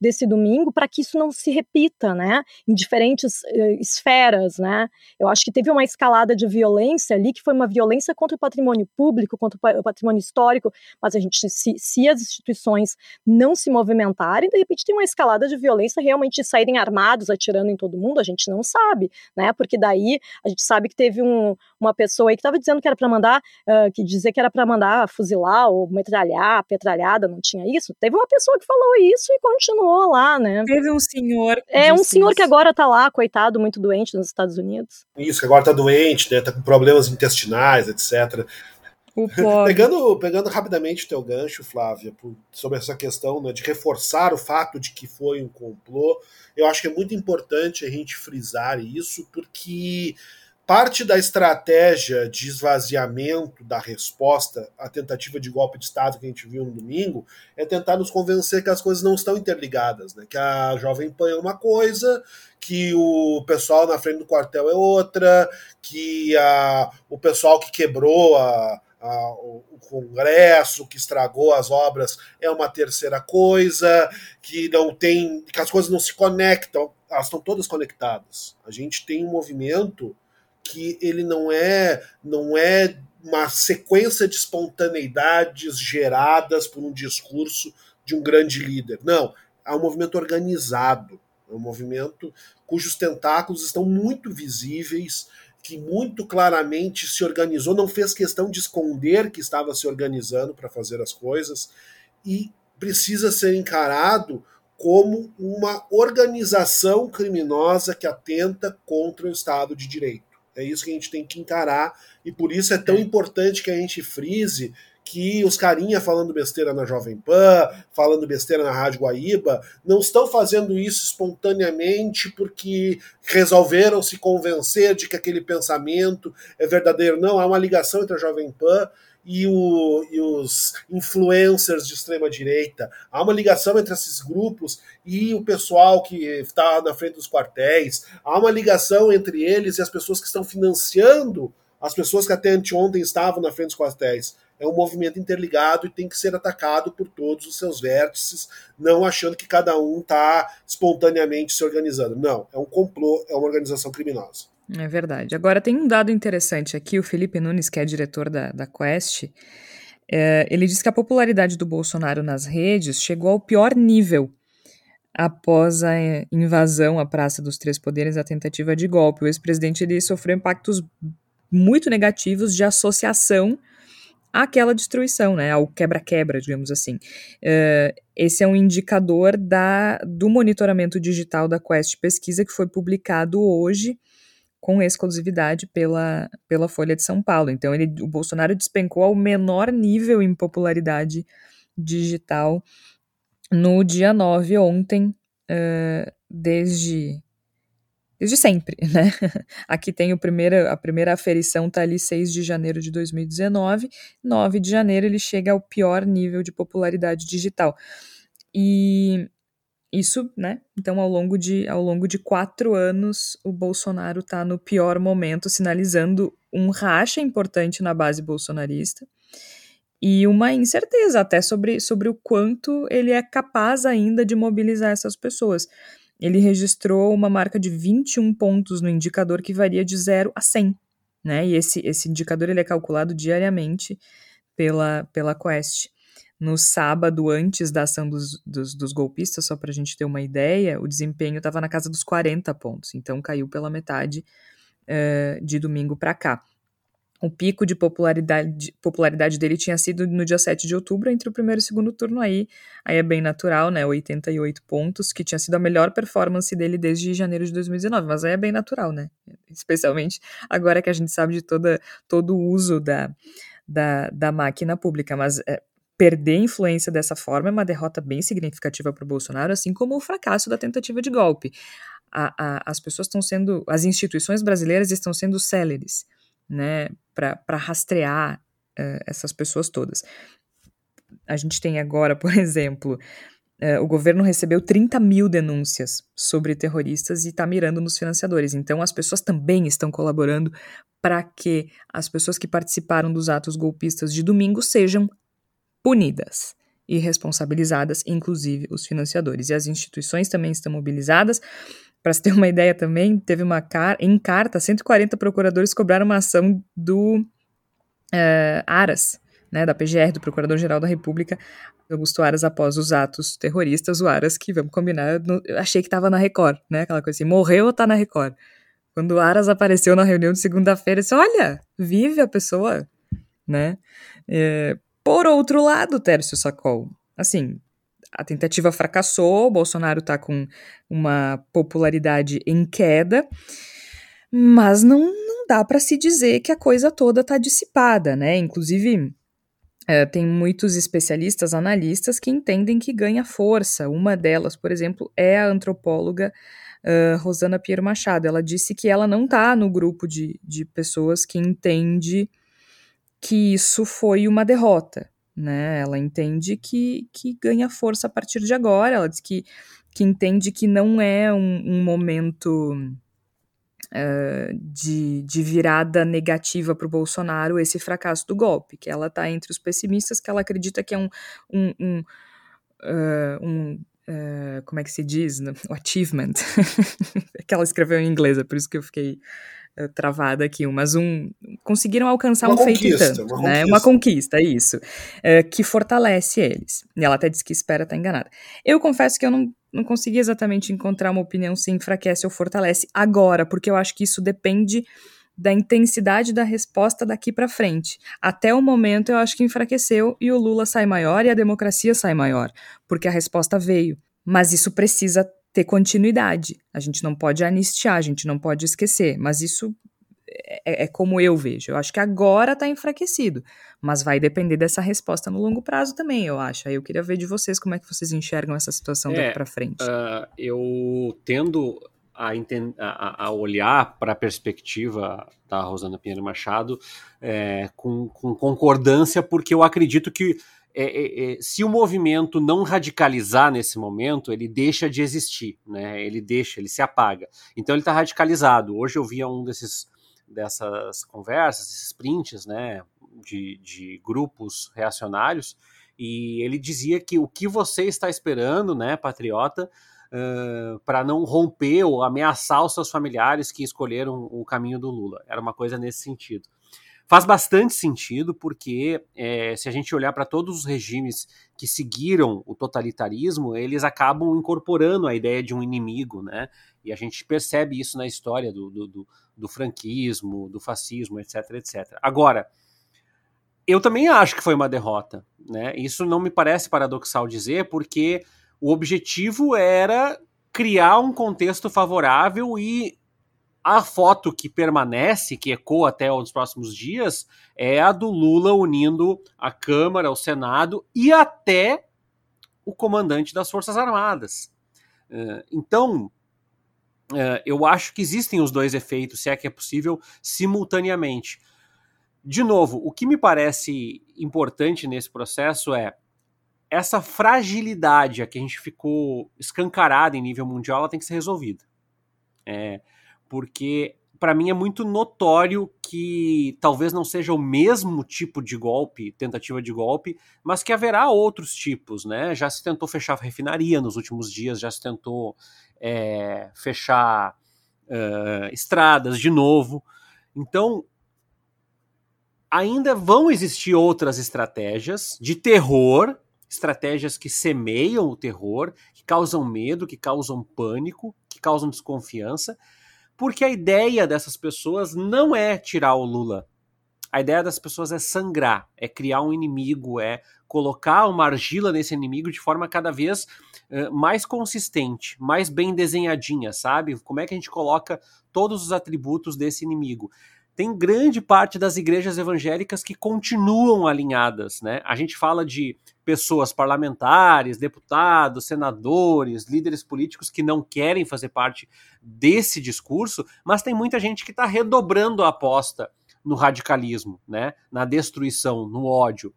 Speaker 3: desse domingo para que isso não se repita, né? Em diferentes uh, esferas, né? Eu acho que teve uma escalada de violência ali que foi uma violência contra o patrimônio público, contra o patrimônio histórico, mas a gente se, se as instituições não se movimentarem, de repente tem uma escalada de violência realmente saírem armados atirando em todo mundo, a gente não sabe, né? Porque daí a gente sabe que teve um, uma pessoa aí que estava dizendo que era para mandar, uh, que dizer que era para mandar fuzilar ou metralhar, petralhada, não tinha isso. Teve uma pessoa que falou isso e continuou continuou lá, né?
Speaker 2: Teve um senhor.
Speaker 3: É, um senhor isso. que agora tá lá, coitado, muito doente nos Estados Unidos.
Speaker 4: Isso, que agora tá doente, né? Tá com problemas intestinais, etc. pegando, pegando rapidamente o teu gancho, Flávia, por, sobre essa questão né, de reforçar o fato de que foi um complô, eu acho que é muito importante a gente frisar isso, porque Parte da estratégia de esvaziamento da resposta à tentativa de golpe de Estado que a gente viu no domingo é tentar nos convencer que as coisas não estão interligadas, né? que a Jovem Pan é uma coisa, que o pessoal na frente do quartel é outra, que a, o pessoal que quebrou a, a, o Congresso, que estragou as obras, é uma terceira coisa, que não tem. que as coisas não se conectam, elas estão todas conectadas. A gente tem um movimento que ele não é não é uma sequência de espontaneidades geradas por um discurso de um grande líder. Não, é um movimento organizado, é um movimento cujos tentáculos estão muito visíveis, que muito claramente se organizou, não fez questão de esconder que estava se organizando para fazer as coisas e precisa ser encarado como uma organização criminosa que atenta contra o Estado de Direito. É isso que a gente tem que encarar e por isso é tão é. importante que a gente frise que os carinha falando besteira na Jovem Pan, falando besteira na Rádio Guaíba, não estão fazendo isso espontaneamente porque resolveram se convencer de que aquele pensamento é verdadeiro. Não, há uma ligação entre a Jovem Pan e, o, e os influencers de extrema direita. Há uma ligação entre esses grupos e o pessoal que está na frente dos quartéis. Há uma ligação entre eles e as pessoas que estão financiando as pessoas que até anteontem estavam na frente dos quartéis. É um movimento interligado e tem que ser atacado por todos os seus vértices, não achando que cada um está espontaneamente se organizando. Não, é um complô, é uma organização criminosa.
Speaker 2: É verdade. Agora, tem um dado interessante aqui: o Felipe Nunes, que é diretor da, da Quest, é, ele diz que a popularidade do Bolsonaro nas redes chegou ao pior nível após a invasão à Praça dos Três Poderes, a tentativa de golpe. O ex-presidente sofreu impactos muito negativos de associação àquela destruição, né, ao quebra-quebra, digamos assim. Uh, esse é um indicador da, do monitoramento digital da Quest Pesquisa que foi publicado hoje com exclusividade pela, pela Folha de São Paulo. Então, ele, o Bolsonaro despencou ao menor nível em popularidade digital no dia 9, ontem, uh, desde, desde sempre, né? Aqui tem o primeiro, a primeira aferição, está ali 6 de janeiro de 2019, 9 de janeiro ele chega ao pior nível de popularidade digital. E isso, né? Então, ao longo de, ao longo de quatro anos, o Bolsonaro está no pior momento, sinalizando um racha importante na base bolsonarista e uma incerteza até sobre, sobre o quanto ele é capaz ainda de mobilizar essas pessoas. Ele registrou uma marca de 21 pontos no indicador que varia de 0 a 100, né? E esse, esse indicador ele é calculado diariamente pela, pela Quest no sábado, antes da ação dos, dos, dos golpistas, só para a gente ter uma ideia, o desempenho estava na casa dos 40 pontos, então caiu pela metade uh, de domingo para cá. o pico de popularidade, popularidade dele tinha sido no dia 7 de outubro, entre o primeiro e o segundo turno aí. Aí é bem natural, né? 88 pontos, que tinha sido a melhor performance dele desde janeiro de 2019. Mas aí é bem natural, né? Especialmente agora que a gente sabe de toda, todo o uso da, da, da máquina pública. Mas é, perder influência dessa forma é uma derrota bem significativa para o Bolsonaro, assim como o fracasso da tentativa de golpe. A, a, as pessoas estão sendo. As instituições brasileiras estão sendo céleres né, para rastrear uh, essas pessoas todas. A gente tem agora, por exemplo, uh, o governo recebeu 30 mil denúncias sobre terroristas e está mirando nos financiadores. Então, as pessoas também estão colaborando para que as pessoas que participaram dos atos golpistas de domingo sejam punidas e responsabilizadas, inclusive os financiadores. E as instituições também estão mobilizadas. Para se ter uma ideia também, teve uma car em carta, 140 procuradores cobraram uma ação do uh, Aras, né, da PGR, do Procurador-Geral da República, Augusto Aras, após os atos terroristas, o Aras, que, vamos combinar, achei que estava na Record, né, aquela coisa assim, morreu ou tá na Record? Quando o Aras apareceu na reunião de segunda-feira, disse, olha, vive a pessoa, né? É, por outro lado, Tércio Sacol, assim, a tentativa fracassou, Bolsonaro está com uma popularidade em queda, mas não, não dá para se dizer que a coisa toda está dissipada, né? Inclusive, é, tem muitos especialistas, analistas que entendem que ganha força. Uma delas, por exemplo, é a antropóloga uh, Rosana Piero Machado. Ela disse que ela não está no grupo de, de pessoas que entende que isso foi uma derrota né? Ela entende que, que ganha força a partir de agora. Ela diz que, que entende que não é um, um momento uh, de, de virada negativa para o Bolsonaro esse fracasso do golpe, que ela está entre os pessimistas, que ela acredita que é um, um, um, uh, um uh, como é que se diz? O achievement. que ela escreveu em inglês, é por isso que eu fiquei travada aqui, mas um conseguiram alcançar
Speaker 4: uma
Speaker 2: um feito e tanto,
Speaker 4: uma
Speaker 2: né?
Speaker 4: conquista.
Speaker 2: Uma conquista, isso, uh, que fortalece eles. E ela até diz que espera estar enganada. Eu confesso que eu não, não consegui exatamente encontrar uma opinião se enfraquece ou fortalece agora, porque eu acho que isso depende da intensidade da resposta daqui para frente. Até o momento eu acho que enfraqueceu e o Lula sai maior e a democracia sai maior, porque a resposta veio. Mas isso precisa ter continuidade. A gente não pode anistiar, a gente não pode esquecer, mas isso é, é como eu vejo. Eu acho que agora está enfraquecido, mas vai depender dessa resposta no longo prazo também, eu acho. Aí eu queria ver de vocês como é que vocês enxergam essa situação
Speaker 5: É,
Speaker 2: daqui para frente.
Speaker 5: Uh, eu tendo a, a olhar para a perspectiva da Rosana Pinheiro Machado é, com, com concordância, porque eu acredito que é, é, é, se o movimento não radicalizar nesse momento, ele deixa de existir, né? Ele deixa, ele se apaga. Então ele está radicalizado. Hoje eu via um desses dessas conversas, esses prints, né, de, de grupos reacionários, e ele dizia que o que você está esperando, né, patriota, uh, para não romper ou ameaçar os seus familiares que escolheram o caminho do Lula. Era uma coisa nesse sentido. Faz bastante sentido, porque é, se a gente olhar para todos os regimes que seguiram o totalitarismo, eles acabam incorporando a ideia de um inimigo, né? E a gente percebe isso na história do, do, do, do franquismo, do fascismo, etc, etc. Agora, eu também acho que foi uma derrota, né? Isso não me parece paradoxal dizer, porque o objetivo era criar um contexto favorável e a foto que permanece, que ecoa até os próximos dias, é a do Lula unindo a Câmara, o Senado e até o comandante das Forças Armadas. Uh, então, uh, eu acho que existem os dois efeitos, se é que é possível, simultaneamente. De novo, o que me parece importante nesse processo é essa fragilidade a que a gente ficou escancarada em nível mundial, ela tem que ser resolvida. É, porque para mim é muito notório que talvez não seja o mesmo tipo de golpe, tentativa de golpe, mas que haverá outros tipos, né? Já se tentou fechar refinaria nos últimos dias, já se tentou é, fechar estradas de novo. Então, ainda vão existir outras estratégias de terror, estratégias que semeiam o terror, que causam medo, que causam pânico, que causam desconfiança porque a ideia dessas pessoas não é tirar o Lula. a ideia das pessoas é sangrar, é criar um inimigo, é colocar uma argila nesse inimigo de forma cada vez uh, mais consistente, mais bem desenhadinha, sabe? Como é que a gente coloca todos os atributos desse inimigo? Tem grande parte das igrejas evangélicas que continuam alinhadas, né? A gente fala de pessoas parlamentares, deputados, senadores, líderes políticos que não querem fazer parte desse discurso, mas tem muita gente que está redobrando a aposta no radicalismo, né? na destruição, no ódio.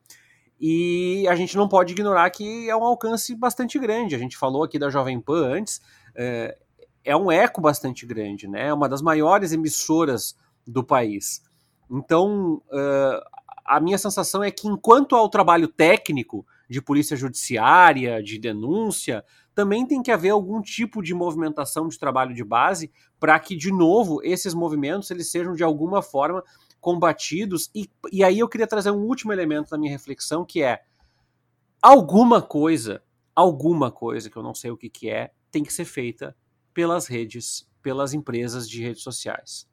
Speaker 5: E a gente não pode ignorar que é um alcance bastante grande. A gente falou aqui da Jovem Pan antes, é, é um eco bastante grande, né? É uma das maiores emissoras do país. Então, uh, a minha sensação é que, enquanto ao trabalho técnico de polícia judiciária, de denúncia, também tem que haver algum tipo de movimentação de trabalho de base para que, de novo, esses movimentos eles sejam de alguma forma combatidos. E, e aí eu queria trazer um último elemento na minha reflexão, que é alguma coisa, alguma coisa que eu não sei o que, que é, tem que ser feita pelas redes, pelas empresas de redes sociais.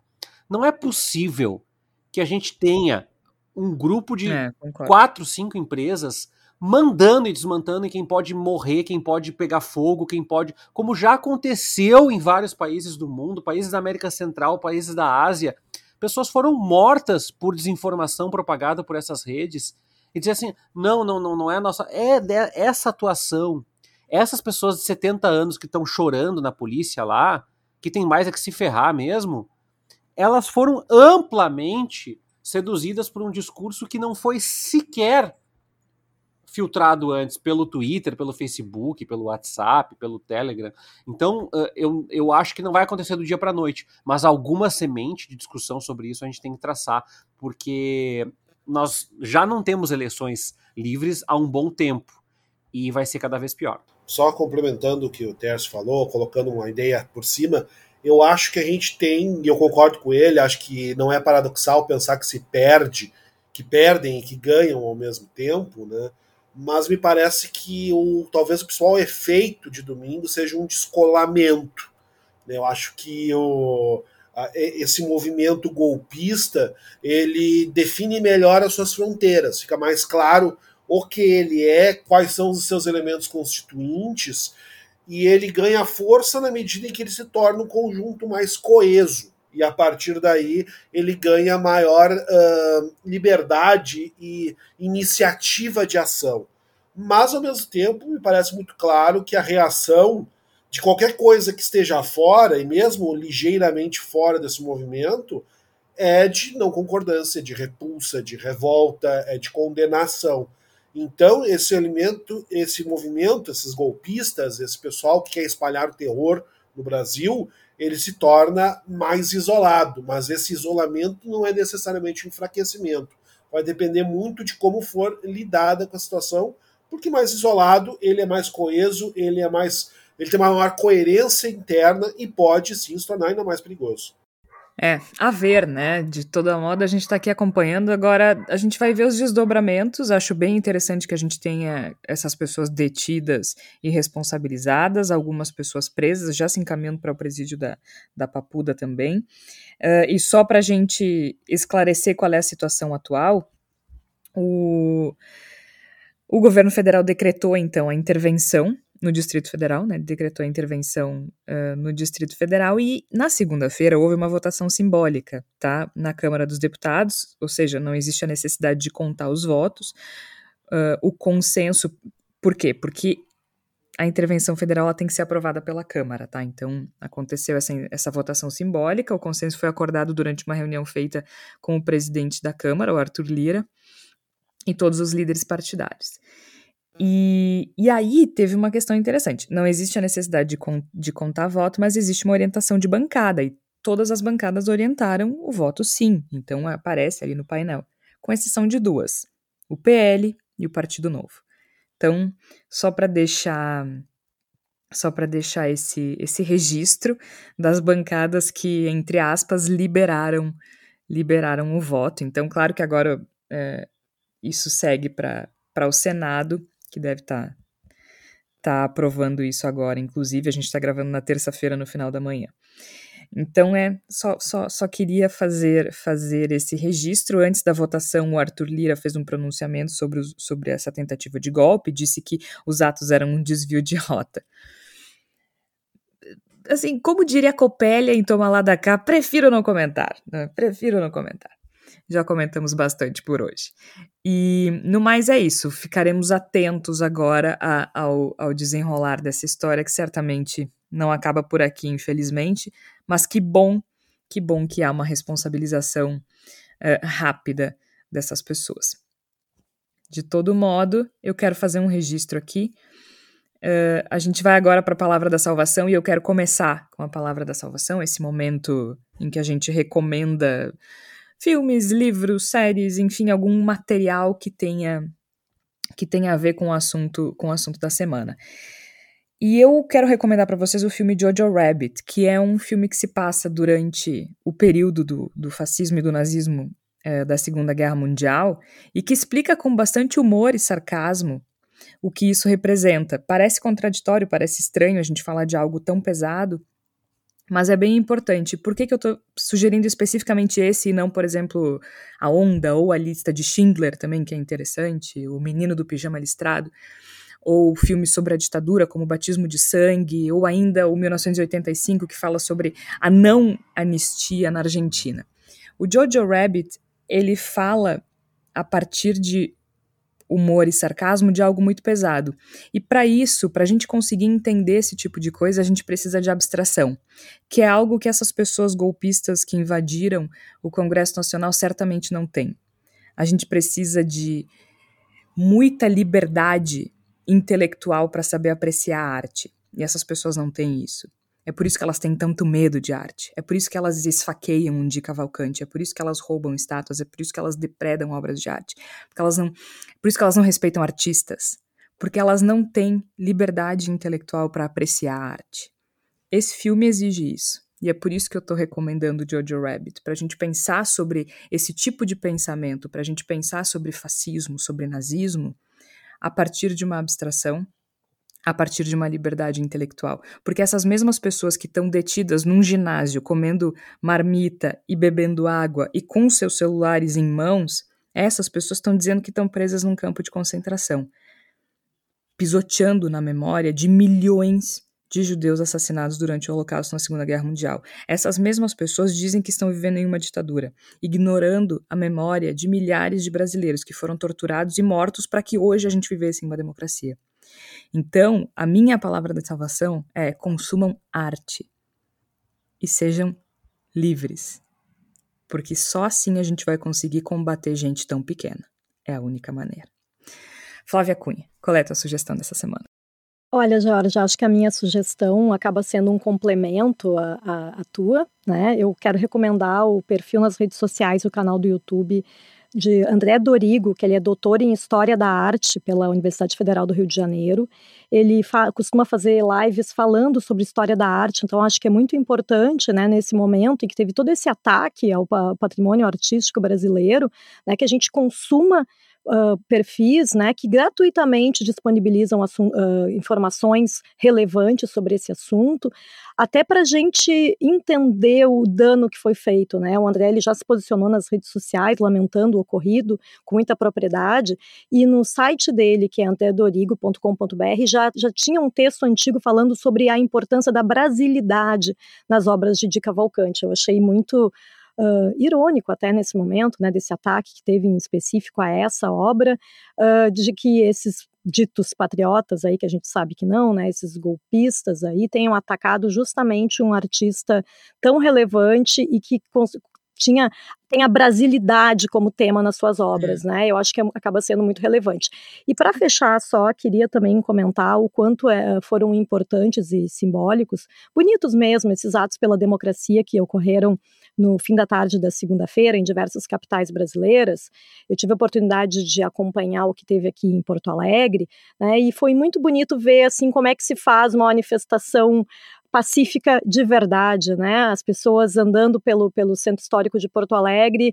Speaker 5: Não é possível que a gente tenha um grupo de é, quatro, cinco empresas mandando e desmantando quem pode morrer, quem pode pegar fogo, quem pode. Como já aconteceu em vários países do mundo, países da América Central, países da Ásia, Pessoas foram mortas por desinformação propagada por essas redes. E dizer assim: não, não, não, não é a nossa. É essa atuação. Essas pessoas de 70 anos que estão chorando na polícia lá, que tem mais é que se ferrar mesmo, elas foram amplamente seduzidas por um discurso que não foi sequer filtrado antes pelo Twitter, pelo Facebook, pelo WhatsApp, pelo Telegram. Então, eu, eu acho que não vai acontecer do dia para a noite, mas alguma semente de discussão sobre isso a gente tem que traçar, porque nós já não temos eleições livres há um bom tempo e vai ser cada vez pior.
Speaker 4: Só complementando o que o Tércio falou, colocando uma ideia por cima, eu acho que a gente tem, e eu concordo com ele, acho que não é paradoxal pensar que se perde, que perdem e que ganham ao mesmo tempo, né? mas me parece que o, talvez o principal efeito de domingo seja um descolamento. Né? Eu acho que o, esse movimento golpista ele define melhor as suas fronteiras, fica mais claro o que ele é, quais são os seus elementos constituintes, e ele ganha força na medida em que ele se torna um conjunto mais coeso. E a partir daí ele ganha maior uh, liberdade e iniciativa de ação mas ao mesmo tempo me parece muito claro que a reação de qualquer coisa que esteja fora, e mesmo ligeiramente fora desse movimento, é de não concordância, de repulsa, de revolta, é de condenação. Então, esse elemento, esse movimento, esses golpistas, esse pessoal que quer espalhar o terror no Brasil, ele se torna mais isolado, mas esse isolamento não é necessariamente um enfraquecimento. Vai depender muito de como for lidada com a situação, porque mais isolado, ele é mais coeso, ele é mais. ele tem uma maior coerência interna e pode sim se tornar ainda mais perigoso.
Speaker 2: É, a ver, né? De toda moda, a gente está aqui acompanhando. Agora, a gente vai ver os desdobramentos. Acho bem interessante que a gente tenha essas pessoas detidas e responsabilizadas, algumas pessoas presas, já se encaminhando para o presídio da, da Papuda também. Uh, e só para a gente esclarecer qual é a situação atual, o. O governo federal decretou, então, a intervenção no Distrito Federal, né? Decretou a intervenção uh, no Distrito Federal e na segunda-feira houve uma votação simbólica, tá? Na Câmara dos Deputados, ou seja, não existe a necessidade de contar os votos. Uh, o consenso, por quê? Porque a intervenção federal ela tem que ser aprovada pela Câmara, tá? Então aconteceu essa, essa votação simbólica, o consenso foi acordado durante uma reunião feita com o presidente da Câmara, o Arthur Lira e todos os líderes partidários. E, e aí teve uma questão interessante. Não existe a necessidade de, con de contar voto, mas existe uma orientação de bancada, e todas as bancadas orientaram o voto sim. Então aparece ali no painel, com exceção de duas: o PL e o Partido Novo. Então, só para deixar só para deixar esse, esse registro das bancadas que, entre aspas, liberaram liberaram o voto. Então, claro que agora é, isso segue para o Senado, que deve estar tá, tá aprovando isso agora. Inclusive, a gente está gravando na terça-feira, no final da manhã. Então é só, só, só queria fazer fazer esse registro antes da votação. O Arthur Lira fez um pronunciamento sobre, sobre essa tentativa de golpe, disse que os atos eram um desvio de rota. Assim, como diria Copélia em Toma lá da cá, prefiro não comentar. Né? Prefiro não comentar. Já comentamos bastante por hoje. E no mais é isso. Ficaremos atentos agora a, ao, ao desenrolar dessa história, que certamente não acaba por aqui, infelizmente. Mas que bom, que bom que há uma responsabilização uh, rápida dessas pessoas. De todo modo, eu quero fazer um registro aqui. Uh, a gente vai agora para a palavra da salvação e eu quero começar com a palavra da salvação, esse momento em que a gente recomenda filmes, livros, séries, enfim, algum material que tenha que tenha a ver com o assunto com o assunto da semana. E eu quero recomendar para vocês o filme Jojo Rabbit, que é um filme que se passa durante o período do, do fascismo e do nazismo é, da Segunda Guerra Mundial e que explica com bastante humor e sarcasmo o que isso representa. Parece contraditório, parece estranho a gente falar de algo tão pesado, mas é bem importante. Por que, que eu estou sugerindo especificamente esse e não, por exemplo, A Onda ou a lista de Schindler também, que é interessante, O Menino do Pijama Listrado, ou filmes sobre a ditadura, como Batismo de Sangue, ou ainda o 1985, que fala sobre a não anistia na Argentina. O Jojo Rabbit, ele fala a partir de humor e sarcasmo de algo muito pesado. E para isso, para a gente conseguir entender esse tipo de coisa, a gente precisa de abstração, que é algo que essas pessoas golpistas que invadiram o Congresso Nacional certamente não têm. A gente precisa de muita liberdade intelectual para saber apreciar a arte. E essas pessoas não têm isso. É por isso que elas têm tanto medo de arte. É por isso que elas esfaqueiam um de Cavalcante. É por isso que elas roubam estátuas. É por isso que elas depredam obras de arte. Porque elas não, por isso que elas não respeitam artistas. Porque elas não têm liberdade intelectual para apreciar a arte. Esse filme exige isso. E é por isso que eu estou recomendando Jojo Rabbit, para a gente pensar sobre esse tipo de pensamento, para a gente pensar sobre fascismo, sobre nazismo, a partir de uma abstração a partir de uma liberdade intelectual. Porque essas mesmas pessoas que estão detidas num ginásio comendo marmita e bebendo água e com seus celulares em mãos, essas pessoas estão dizendo que estão presas num campo de concentração, pisoteando na memória de milhões de judeus assassinados durante o Holocausto na Segunda Guerra Mundial. Essas mesmas pessoas dizem que estão vivendo em uma ditadura, ignorando a memória de milhares de brasileiros que foram torturados e mortos para que hoje a gente vivesse em uma democracia. Então, a minha palavra da salvação é: consumam arte e sejam livres. Porque só assim a gente vai conseguir combater gente tão pequena. É a única maneira. Flávia Cunha, qual é a tua sugestão dessa semana?
Speaker 3: Olha, Jorge, acho que a minha sugestão acaba sendo um complemento à, à, à tua, né? Eu quero recomendar o perfil nas redes sociais, o canal do YouTube de André Dorigo, que ele é doutor em História da Arte pela Universidade Federal do Rio de Janeiro. Ele fa costuma fazer lives falando sobre história da arte, então acho que é muito importante, né, nesse momento em que teve todo esse ataque ao patrimônio artístico brasileiro, né, que a gente consuma uh, perfis né, que gratuitamente disponibilizam uh, informações relevantes sobre esse assunto, até para a gente entender o dano que foi feito. Né? O André ele já se posicionou nas redes sociais lamentando o ocorrido com muita propriedade, e no site dele, que é antedorigo.com.br, já, já tinha um texto antigo falando sobre a importância da brasilidade nas obras de Di Cavalcante. Eu achei muito uh, irônico até nesse momento, né, desse ataque que teve em específico a essa obra, uh, de que esses ditos patriotas aí, que a gente sabe que não, né, esses golpistas aí, tenham atacado justamente um artista tão relevante e que tinha tem a brasilidade como tema nas suas obras, é. né? Eu acho que é, acaba sendo muito relevante. E para fechar só, queria também comentar o quanto é, foram importantes e simbólicos, bonitos mesmo, esses atos pela democracia que ocorreram no fim da tarde da segunda-feira em diversas capitais brasileiras. Eu tive a oportunidade de acompanhar o que teve aqui em Porto Alegre, né? E foi muito bonito ver assim como é que se faz uma manifestação pacífica de verdade, né? As pessoas andando pelo, pelo centro histórico de Porto Alegre,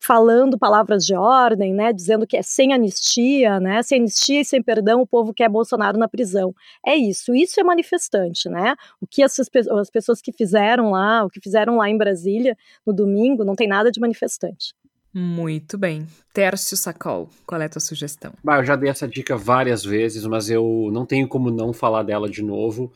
Speaker 3: falando palavras de ordem, né, dizendo que é sem anistia, né, sem anistia e sem perdão o povo quer Bolsonaro na prisão. É isso, isso é manifestante, né? O que essas as pessoas que fizeram lá, o que fizeram lá em Brasília no domingo, não tem nada de manifestante.
Speaker 2: Muito bem. Tércio Sacol, qual é a tua sugestão?
Speaker 5: Bah, eu já dei essa dica várias vezes, mas eu não tenho como não falar dela de novo.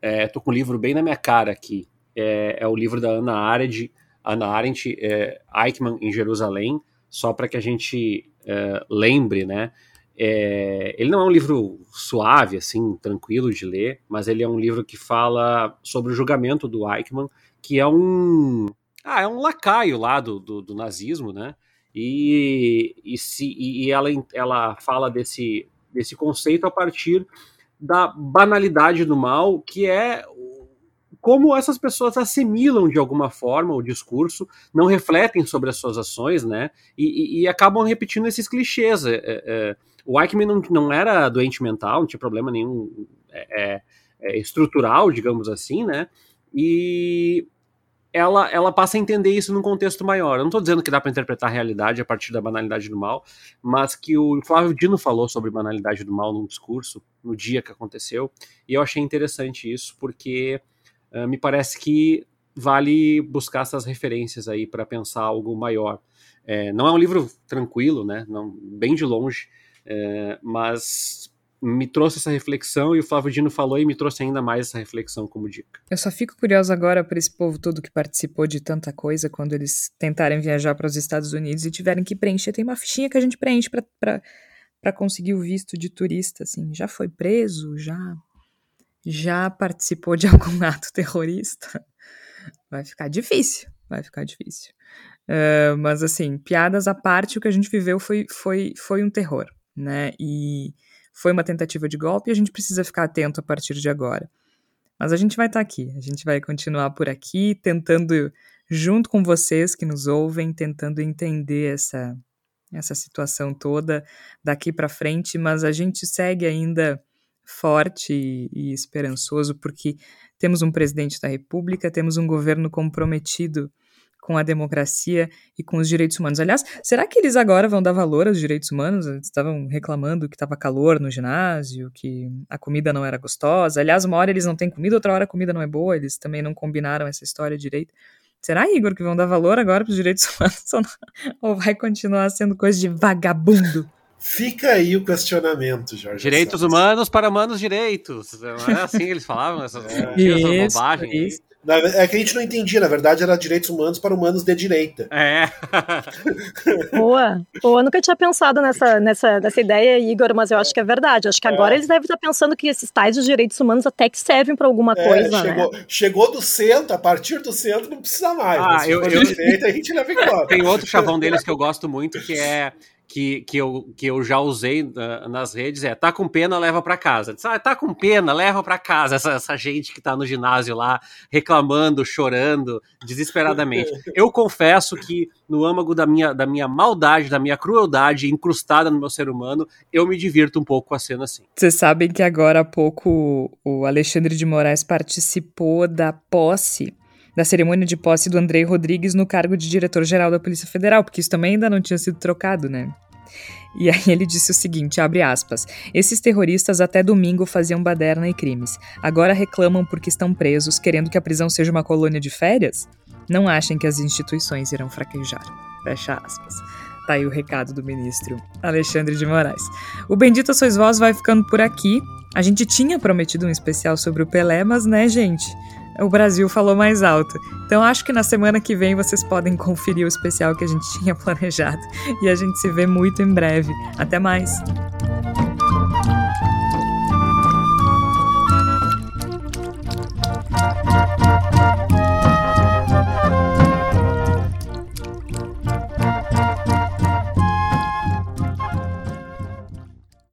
Speaker 5: É, tô com o livro bem na minha cara aqui. É, é o livro da Ana Arendt, Ana Arendt, é, Eichmann em Jerusalém, só para que a gente é, lembre, né? É, ele não é um livro suave, assim, tranquilo de ler, mas ele é um livro que fala sobre o julgamento do Eichmann, que é um ah, é um lacaio lá do, do, do nazismo, né? E, e, se, e ela, ela fala desse, desse conceito a partir da banalidade do mal, que é como essas pessoas assimilam de alguma forma o discurso, não refletem sobre as suas ações, né? E, e, e acabam repetindo esses clichês. É, é, é o Eichmann não, não, era doente mental, não tinha problema nenhum é, é, é estrutural, digamos assim, né? E ela, ela passa a entender isso num contexto maior. Eu não estou dizendo que dá para interpretar a realidade a partir da banalidade do mal, mas que o Flávio Dino falou sobre banalidade do mal num discurso, no dia que aconteceu, e eu achei interessante isso, porque uh, me parece que vale buscar essas referências aí para pensar algo maior. É, não é um livro tranquilo, né? Não, bem de longe, é, mas me trouxe essa reflexão e o Flávio Dino falou e me trouxe ainda mais essa reflexão como dica.
Speaker 2: Eu só fico curiosa agora para esse povo todo que participou de tanta coisa quando eles tentarem viajar para os Estados Unidos e tiverem que preencher. Tem uma fichinha que a gente preenche para conseguir o visto de turista, assim. Já foi preso? Já, já participou de algum ato terrorista? Vai ficar difícil, vai ficar difícil. Uh, mas assim, piadas à parte, o que a gente viveu foi, foi, foi um terror, né? E foi uma tentativa de golpe e a gente precisa ficar atento a partir de agora. Mas a gente vai estar tá aqui, a gente vai continuar por aqui, tentando, junto com vocês que nos ouvem, tentando entender essa, essa situação toda daqui para frente, mas a gente segue ainda forte e, e esperançoso porque temos um presidente da República, temos um governo comprometido com a democracia e com os direitos humanos. Aliás, será que eles agora vão dar valor aos direitos humanos? Eles estavam reclamando que estava calor no ginásio, que a comida não era gostosa. Aliás, uma hora eles não têm comida, outra hora a comida não é boa. Eles também não combinaram essa história direito. Será, Igor, que vão dar valor agora para os direitos humanos ou, ou vai continuar sendo coisa de vagabundo?
Speaker 4: Fica aí o questionamento, Jorge.
Speaker 5: Direitos Santos. humanos para humanos direitos. Não é assim que eles falavam, essas, é.
Speaker 2: isso, bobagens. Isso.
Speaker 4: É que a gente não entendia, na verdade era direitos humanos para humanos de direita.
Speaker 5: É.
Speaker 3: boa. Boa, eu nunca tinha pensado nessa, nessa, nessa ideia, Igor, mas eu acho que é verdade. Eu acho que agora é. eles devem estar pensando que esses tais de direitos humanos até que servem para alguma é, coisa.
Speaker 4: Chegou,
Speaker 3: né?
Speaker 4: chegou do centro, a partir do centro não precisa mais.
Speaker 5: Ah, eu, eu, direita, a gente leva em conta. Tem outro chavão deles que eu gosto muito, que é que, que, eu, que eu já usei uh, nas redes é tá com pena, leva para casa. Ah, tá com pena, leva para casa. Essa, essa gente que tá no ginásio lá reclamando, chorando, desesperadamente. Eu confesso que no âmago da minha, da minha maldade, da minha crueldade incrustada no meu ser humano, eu me divirto um pouco com a cena assim.
Speaker 2: Vocês sabem que agora há pouco o Alexandre de Moraes participou da posse da cerimônia de posse do Andrei Rodrigues no cargo de diretor-geral da Polícia Federal, porque isso também ainda não tinha sido trocado, né? E aí ele disse o seguinte, abre aspas, esses terroristas até domingo faziam baderna e crimes. Agora reclamam porque estão presos, querendo que a prisão seja uma colônia de férias? Não achem que as instituições irão fraquejar. Fecha aspas. Tá aí o recado do ministro Alexandre de Moraes. O Bendita Sois Vós vai ficando por aqui. A gente tinha prometido um especial sobre o Pelé, mas né, gente? O Brasil falou mais alto. Então acho que na semana que vem vocês podem conferir o especial que a gente tinha planejado. E a gente se vê muito em breve. Até mais!